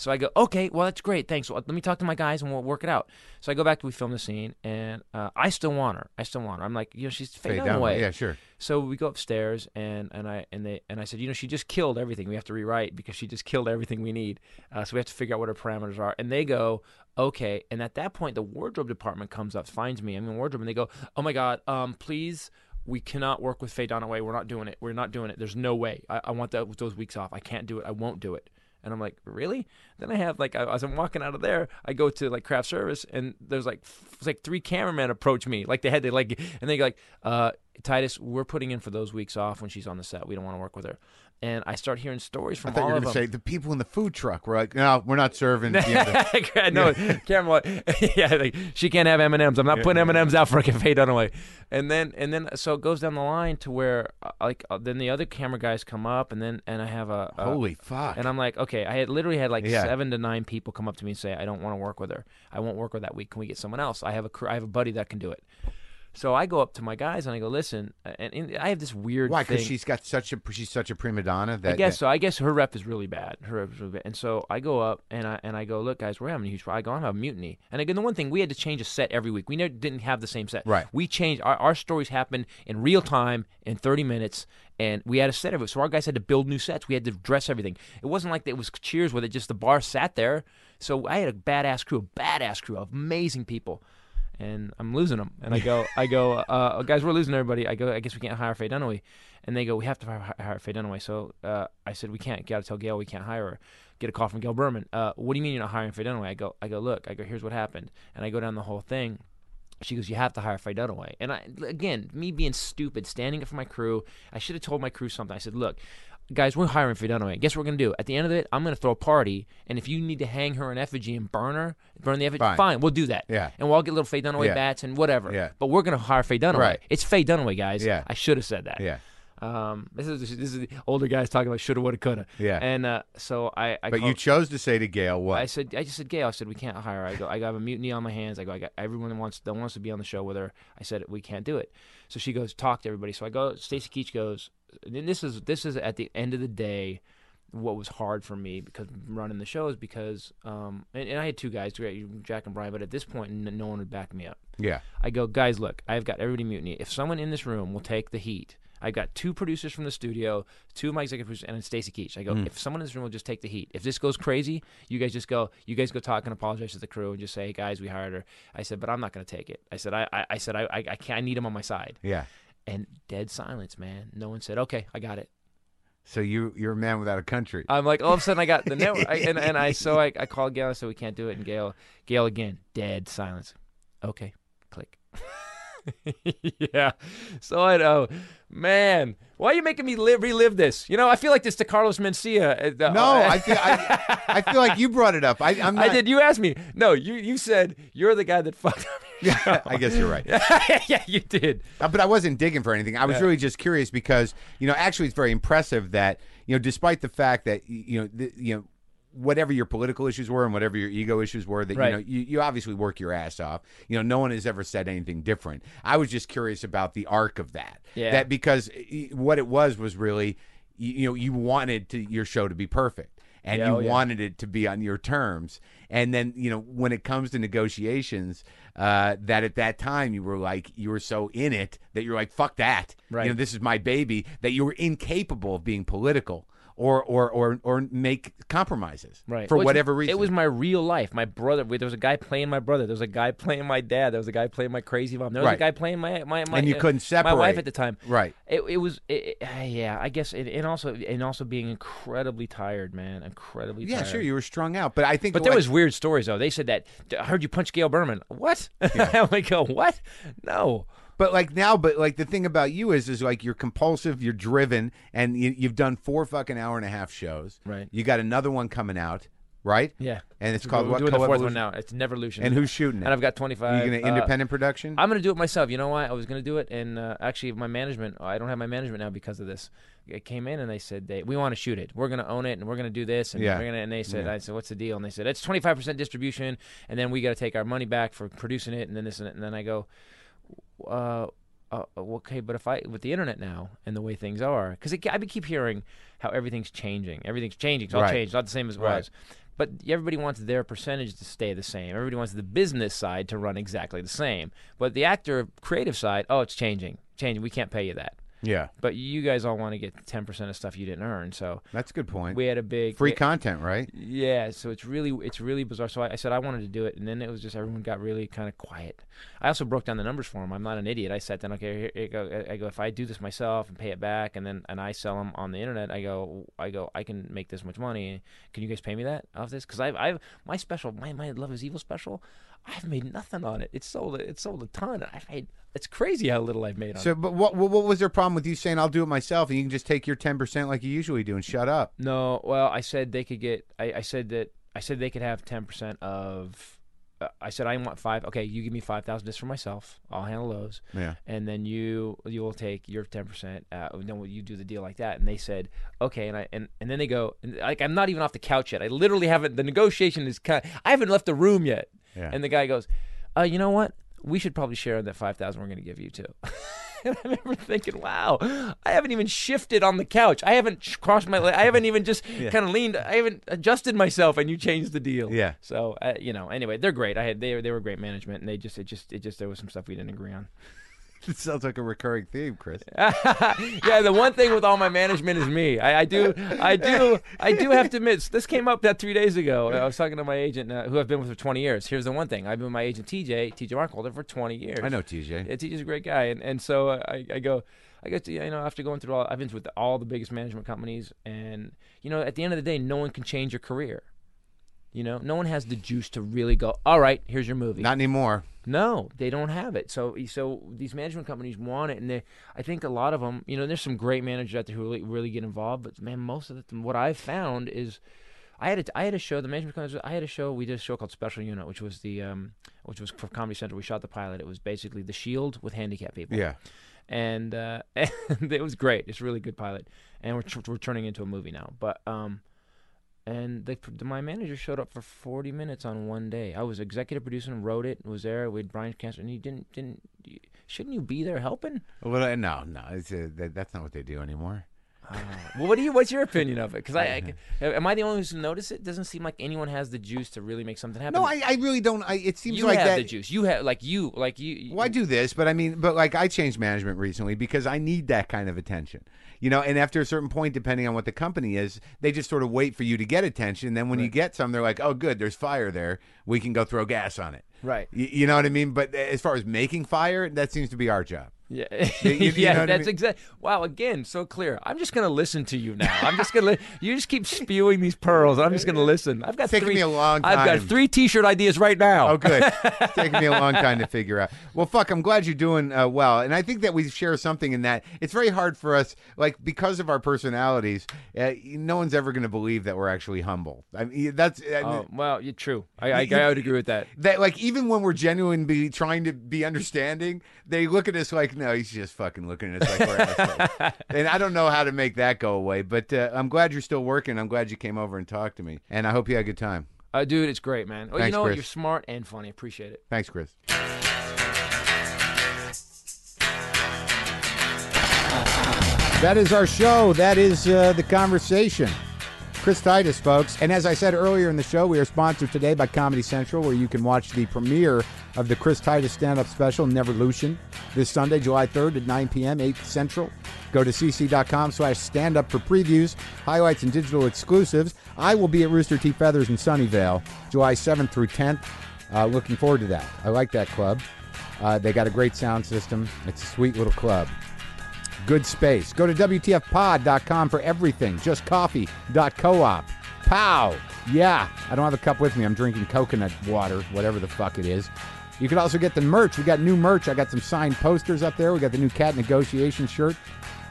So I go, okay, well that's great, thanks. Well, let me talk to my guys and we'll work it out. So I go back to we film the scene, and uh, I still want her. I still want her. I'm like, you know, she's Dunaway. Dunaway. Yeah, sure. So we go upstairs and, and I and they and I said, you know, she just killed everything. We have to rewrite because she just killed everything we need. Uh, so we have to figure out what her parameters are. And they go, okay. And at that point, the wardrobe department comes up, finds me. I'm in wardrobe, and they go, oh my god, um, please. We cannot work with Faye Dunaway. We're not doing it. We're not doing it. There's no way. I, I want that, those weeks off. I can't do it. I won't do it. And I'm like, really? Then I have like, I- as I'm walking out of there, I go to like craft service, and there's like, f- like three cameramen approach me, like they had to like, and they go like, uh, Titus, we're putting in for those weeks off when she's on the set. We don't want to work with her. And I start hearing stories from I thought you all were of going to them. say the people in the food truck were like, no, we're not serving. you know, the- no, camera. yeah, like, she can't have M and M's. I'm not putting M and M's out for Faye Dunaway. And then, and then, so it goes down the line to where, uh, like, uh, then the other camera guys come up, and then, and I have a, a Holy fuck. And I'm like, okay, I had literally had like Yeah. seven to nine people come up to me and say, I don't want to work with her. I won't work with that week. Can we get someone else? I have a I have a buddy that can do it. So I go up to my guys and I go, listen, uh, and, and I have this weird Why? Because she's got such a she's such a prima donna that I guess so. I guess her rep is really bad. Her rep is really bad. And so I go up and I and I go, look, guys, we're having a huge. Problem. I go, I'm having a mutiny. And again, the one thing we had to change a set every week. We never didn't have the same set. Right. We changed our, our stories happen in real time in 30 minutes, and we had a set of it. So our guys had to build new sets. We had to dress everything. It wasn't like it was Cheers where they just the bar sat there. So I had a badass crew, a badass crew of amazing people. And I'm losing them, and I go, I go, uh, guys, we're losing everybody. I go, I guess we can't hire Faye Dunaway, and they go, we have to hire, hire Faye Dunaway. So uh, I said, we can't. Got to tell Gail we can't hire her. Get a call from Gail Berman. Uh, what do you mean you're not hiring Faye Dunaway? I go, I go, look, I go, here's what happened, and I go down the whole thing. She goes, you have to hire Faye Dunaway. And I, again, me being stupid, standing up for my crew, I should have told my crew something. I said, look, guys, we're hiring Faye Dunaway. Guess what we're gonna do? At the end of it, I'm gonna throw a party, and if you need to hang her in effigy and burn her, burn the effigy, Fine. fine, we'll do that. Yeah. and we'll all get little Faye Dunaway Yeah. bats and whatever. Yeah. but we're gonna hire Faye Dunaway. Right. It's Faye Dunaway, guys. Yeah. I should have said that. yeah. Um, this is this is the older guys talking about shoulda, woulda, coulda. Yeah. And uh, so I, I But you chose to say to Gail what? I said, I just said, Gail. I said, we can't hire. her. I go, I have a mutiny on my hands. I go, I got everyone that wants that wants to be on the show with her. I said, we can't do it. So she goes, talk to everybody. So I go. Stacy Keach goes, and this is this is at the end of the day, what was hard for me because running the show is because, um, and, and I had two guys, Jack and Brian, but at this point, no one would back me up. yeah. I go, guys, look, I've got everybody mutiny. If someone in this room will take the heat, I've got two producers from the studio, two of my executive producers, and then Stacy Keach. I go, hmm. if someone in this room will just take the heat, if this goes crazy, you guys just go, you guys go talk and apologize to the crew and just say, hey, guys, we hired her. I said, but I'm not going to take it. I said, I, I, I said, I, I, I can't. I need him on my side. Yeah. And dead silence, man. No one said, okay, I got it. So you you're a man without a country. I'm like, all of a sudden, I got the network, I, and and I so I, I called Gail. I said we can't do it, and Gail, Gail again, dead silence. Okay, click. yeah. So I know, man. Why are you making me live relive this? You know, I feel like this to Carlos Mencia. uh, uh, no, I feel I, I feel like you brought it up. I, I'm not, I did. You asked me. No, you you said you're the guy that fucked up. Yeah, I guess you're right. yeah, you did. Uh, but I wasn't digging for anything. I was really just curious because you know actually it's very impressive that you know despite the fact that you know the, you know whatever your political issues were and whatever your ego issues were that Right. you know you, you obviously work your ass off you know no one has ever said anything different i was just curious about the arc of that Yeah. that because eh, what it was was really you, you know you wanted to your show to be perfect and Yeah, you oh, yeah. wanted it to be on your terms and then you know when it comes to negotiations uh, that at that time you were like you were so in it that you're like fuck that Right. you know this is my baby that you were incapable of being political or or or or make compromises Right. for Well, whatever reason It was my real life. My brother. There was a guy playing my brother. There was a guy playing my dad. There was a guy playing my crazy mom. There was Right. a guy playing my my, my And you uh, couldn't separate my wife at the time. Right. It, it was it, uh, yeah. I guess it, and also and also being incredibly tired, man. Incredibly yeah tired. sure you were strung out but i think But there like- was weird stories though. They said that I heard you punch Gail Berman. What? I'm like, go what? No. But like now, but like the thing about you is, is like you're compulsive, you're driven, and you, you've done four fucking hour and a half shows. Right. You got another one coming out, right? Yeah. And it's called We're what? doing the fourth one now. It's Neverlution. And who's shooting it? And I've got 25. you gonna uh, independent production? I'm gonna do it myself. You know why? I was gonna do it, and uh, actually, my management. I don't have my management now because of this. It came in and they said they we want to shoot it. We're gonna own it, and we're gonna do this, and Yeah. we're gonna. And they said, Yeah. I said, what's the deal? And they said it's 25 percent distribution, and then we got to take our money back for producing it, and then this and, and then I go, uh, uh, okay, but if I with the internet now and the way things are, because I keep hearing how everything's changing, everything's changing, it's all Right. changed, it's not the same as it Right. was. But everybody wants their percentage to stay the same. Everybody wants the business side to run exactly the same. But the actor creative side, oh, it's changing, changing. We can't pay you that. Yeah, But you guys all want to get ten percent of stuff you didn't earn. So that's a good point. we had a big Free we- content, right? yeah, so it's really it's really bizarre. So I, I said I wanted to do it, and then it was just everyone got really kind of quiet. I also broke down the numbers for him. I'm not an idiot. I sat down. Okay, here, go. I go if I do this myself and pay it back, and then and I sell them on the internet. I go I go I can make this much money. Can you guys pay me that off this? Because I've I've my special my my Love Is Evil special. I've made nothing on it. It's sold it sold a ton. I've made it's crazy how little I've made on it. So, but what, what was their problem with you saying I'll do it myself and you can just take your ten percent like you usually do and shut up? No, well, I said they could get. I, I said that I said they could have ten percent of. Uh, I said I want five. Okay, you give me five thousand just for myself. I'll handle those, Yeah. and then you you will take your ten percent. Uh, then you do the deal like that. And they said okay, and I and, and then they go and, like I'm not even off the couch yet. I literally haven't. The negotiation is kind. I haven't left the room yet. Yeah. And the guy goes, uh, you know what? We should probably share that five thousand we're going to give you too. and I remember thinking, wow, I haven't even shifted on the couch. I haven't crossed my leg. I haven't even just kind of leaned. I haven't adjusted myself, and you changed the deal. Yeah. So uh, you know, anyway, they're great. I had they they were great management, and they just it just it just there was some stuff we didn't agree on. It sounds like a recurring theme, Chris. yeah, the one thing with all my management is me. I, I do, I do, I do have to admit. This came up that three days ago. I was talking to my agent, uh, who I've been with for 20 years. Here's the one thing: I've been with my agent TJ, TJ Markwalter, for 20 years. I know TJ. Yeah, TJ's a great guy, and and so uh, I, I go, I get to you know after going through all, I've been with all the biggest management companies, and you know at the end of the day, no one can change your career. You know, no one has the juice to really go. All right, here's your movie. Not anymore. No, they don't have it. So so these management companies want it, and they, I think a lot of them, you know, there's some great managers out there who really really get involved. But man, most of the what I've found is, I had a, I had a show. The management companies, I had a show. We did a show called Special Unit, which was the um, which was for Comedy Central. We shot the pilot. It was basically the Shield with handicapped people Yeah. and uh, and it was great. It's a really good pilot, and we're tr- we're turning into a movie now. But um, and my manager showed up for forty minutes on one day. I was executive producer and wrote it. Was there with Brian Cancer, and he didn't didn't. Shouldn't you be there helping? Well, no, no, uh, that, that's not what they do anymore. Uh, well, what do you? What's your opinion of it? Because I, I, am I the only one who's noticed it? Doesn't seem like anyone has the juice to really make something happen. No, I, I really don't. I, it seems you like have that. the juice. You have like you like you. Well, I do this, but I mean, but like I changed management recently because I need that kind of attention. You know, and after a certain point, depending on what the company is, they just sort of wait for you to get attention. Then when you get some, they're like, "Oh, good, there's fire there. We can go throw gas on it." Right. You, you know what I mean? But eh, as far as making fire, that seems to be our job. Yeah, you- you yeah, know what I that's mean? exactly. Wow, again, so clear. I'm just gonna listen to you now. I'm just gonna. Li- you just keep spewing these pearls, and I'm just gonna listen. I've got It's taken three. me a long time. I've got three T-shirt ideas right now. Oh, good. it's taken me a long time to figure out. Well, fuck, I'm glad you're doing uh, well. And I think that we share something in that it's very hard for us, like, because of our personalities, uh, no one's ever going to believe that we're actually humble. I mean, that's. I mean, Oh, well, you're true. I, I, You- I would agree with that. that like even when we're genuinely trying to be understanding, they look at us like No, he's just fucking looking at us like we're assholes. and I don't know how to make that go away. But uh, I'm glad you're still working. I'm glad you came over and talked to me. And I hope you had a good time. Uh, dude, it's great, man. Oh, you know what? Chris. You're smart and funny. Appreciate it. Thanks, Chris. That is our show. That is uh, the conversation. Chris Titus, folks. And as I said earlier in the show, we are sponsored today by Comedy Central, where you can watch the premiere of the Chris Titus stand up special, Neverlution, this Sunday, July 3rd at 9 p.m., 8 Central. Go to cc.com slash stand up for previews, highlights, and digital exclusives. I will be at Rooster T. Feathers in Sunnyvale, July 7th through 10th. Uh, looking forward to that. I like that club. Uh, they got a great sound system. It's a sweet little club. Good space. Go to WTFpod.com for everything. Just coffee.coop. Pow! Yeah. I don't have a cup with me. I'm drinking coconut water, whatever the fuck it is. You can also get the merch. We got new merch. I got some signed posters up there. We got the new cat negotiation shirt.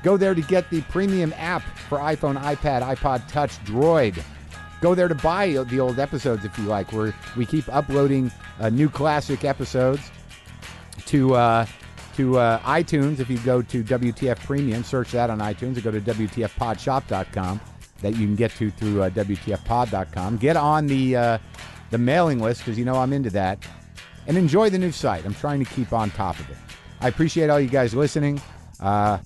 Go there to get the premium app for iPhone, iPad, iPod Touch, Droid. Go there to buy the old episodes if you like. Where we keep uploading uh, new classic episodes to uh, to uh, iTunes. If you go to WTF Premium, search that on iTunes, or go to WTFPodShop.com that you can get to through uh, WTFPod.com. Get on the uh, the mailing list because you know I'm into that, and enjoy the new site. I'm trying to keep on top of it. I appreciate all you guys listening. Uh,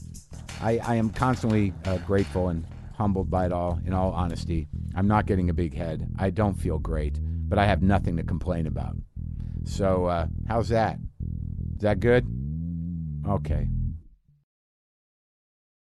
I, I am constantly uh, grateful and humbled by it all. In all honesty, I'm not getting a big head. I don't feel great, but I have nothing to complain about. So uh, how's that? Is that good? Okay.